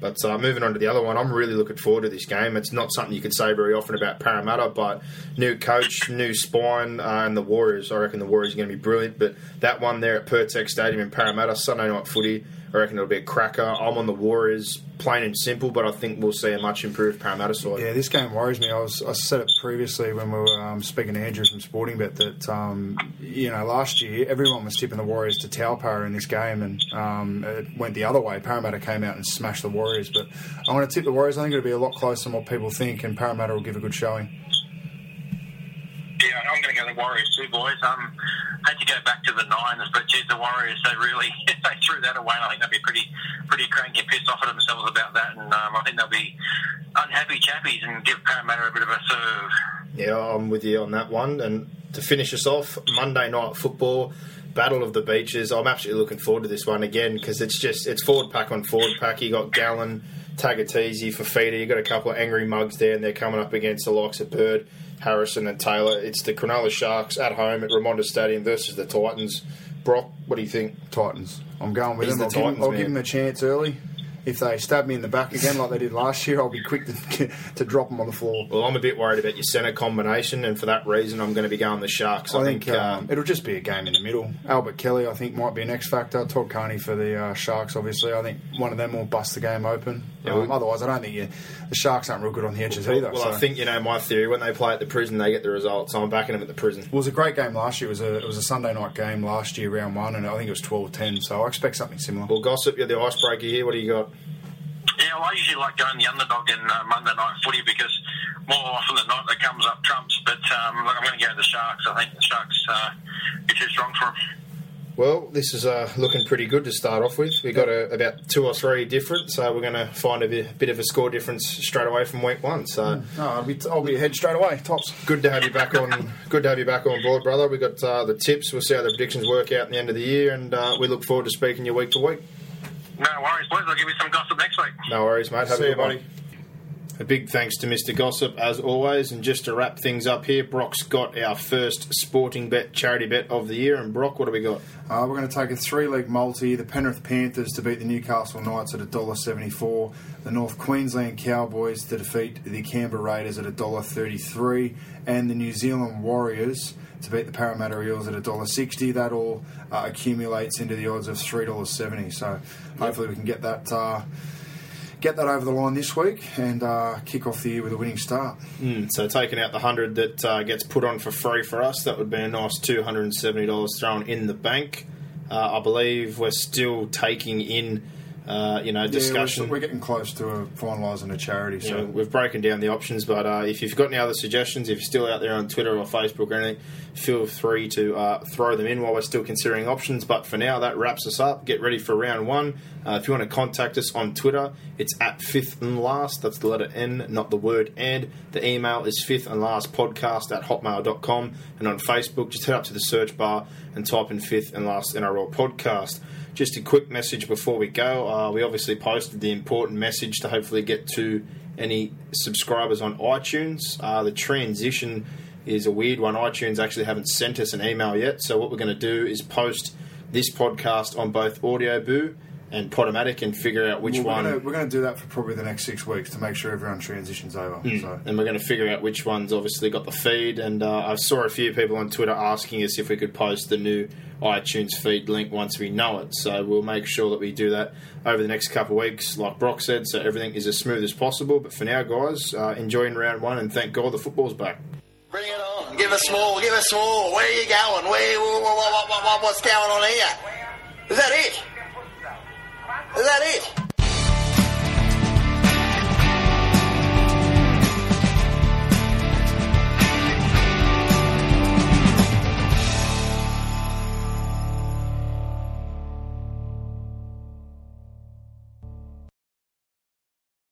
But uh, moving on to the other one, I'm really looking forward to this game. It's not something you could say very often about Parramatta, but new coach, new spine, uh, and the Warriors. I reckon the Warriors are going to be brilliant. But that one there at Pirtek Stadium in Parramatta, Sunday night footy, I reckon it'll be a cracker. I'm on the Warriors, plain and simple, but I think we'll see a much improved Parramatta side. Yeah, this game worries me. I was I said it previously when we were um, speaking to Andrew from Sporting Bet that um, you know last year everyone was tipping the Warriors to Taupo in this game, and um, it went the other way. Parramatta came out and smashed the Warriors, but I want to tip the Warriors. I think it'll be a lot closer than what people think, and Parramatta will give a good showing. Yeah, I'm going to go Warriors too, boys. Um, had to go back to the Nines, but geez, the Warriors they really (laughs) they threw that away. I think they'll be pretty pretty cranky, and pissed off at themselves about that, and um, I think they'll be unhappy chappies and give Parramatta a bit of a serve. Yeah, I'm with you on that one. And to finish us off, Monday night football, Battle of the Beaches. I'm absolutely looking forward to this one again because it's just it's forward pack on forward pack. You got Gallen, Tagataese, Fifita. You got a couple of angry mugs there, and they're coming up against the likes of Bird, Harrison, and Taylor. It's the Cronulla Sharks at home at Remondis Stadium versus the Titans. Brock, what do you think? Titans. I'm going with He's them. the I'll, give, Titans, I'll give them a chance early. If they stab me in the back again like they did last year, I'll be quick to, (laughs) to drop them on the floor. Well, I'm a bit worried about your centre combination, and for that reason, I'm going to be going the Sharks. I think um, um, it'll just be a game in the middle. Albert Kelly, I think, might be an X factor. Todd Carney for the uh, Sharks, obviously. I think one of them will bust the game open. Yeah, um, otherwise, I don't think you, the Sharks aren't real good on the edges well, either. well, so. I think you know my theory. When they play at the prison, they get the results. So I'm backing them at the prison. it was a great game last year. It was a it was a Sunday night game last year, round one, and I think it was 12-10. So I expect something similar. Well, gossip, you're the icebreaker here. What do you got? Yeah, well, I usually like going the underdog in uh, Monday night footy because more often than not, it comes up trumps. But um, look, I'm going to go to the Sharks. I think the Sharks uh, are too strong for them. Well, this is uh, looking pretty good to start off with. We've got a, about two or three different, so we're going to find a bit, bit of a score difference straight away from week one. So No, I'll be, I'll be ahead straight away. Tops. good to have you back on. Good to have you back on board, brother. We've got uh, the tips. We'll see how the predictions work out at the end of the year, and uh, we look forward to speaking to you week to week. No worries, boys. I'll give you some gossip next week. No worries, mate. Have See a you, good one. A big thanks to Mr. Gossip as always. And just to wrap things up here, Brock's got our first sporting bet, charity bet of the year. And Brock, what do we got? Uh, we're going to take a three-leg multi: the Penrith Panthers to beat the Newcastle Knights at $1.74, the North Queensland Cowboys to defeat the Canberra Raiders at $1.33, and the New Zealand Warriors to beat the Parramatta Eels at $1.60. That all uh, accumulates into the odds of $3.70. So hopefully we can get that. Uh, Get that over the line this week and uh, kick off the year with a winning start. Mm, so taking out the hundred that uh, gets put on for free for us, that would be a nice two hundred and seventy dollars thrown in the bank. Uh, I believe we're still taking in uh, you know, Yeah, discussion. we're, we're getting close to a finalising a charity. So know, we've broken down the options, but uh, if you've got any other suggestions, if you're still out there on Twitter or Facebook or anything, feel free to uh, throw them in while we're still considering options. But for now, that wraps us up. Get ready for round one. Uh, if you want to contact us on Twitter, it's at fifth and last. That's the letter N, not the word and. The email is fifth and last podcast at hotmail.com. And on Facebook, just head up to the search bar and type in fifth and last NRL podcast. Just a quick message before we go. Uh, we obviously posted the important message to hopefully get to any subscribers on iTunes. Uh, the transition is a weird one. iTunes actually haven't sent us an email yet. So what we're going to do is post this podcast on both Audioboo and Podomatic and figure out which we're one. Gonna, we're going to do that for probably the next six weeks to make sure everyone transitions over. So and we're going to figure out which ones obviously got the feed. And uh, I saw a few people on Twitter asking us if we could post the new iTunes feed link once we know it. So we'll make sure that we do that over the next couple of weeks, like Brock said, so everything is as smooth as possible. But for now, guys, uh, enjoying round one and thank God the football's back. Bring it on. Give us more. Give us more. Where are you going? Where? What, what, what, what, what's going on here? Is that it? Is that it?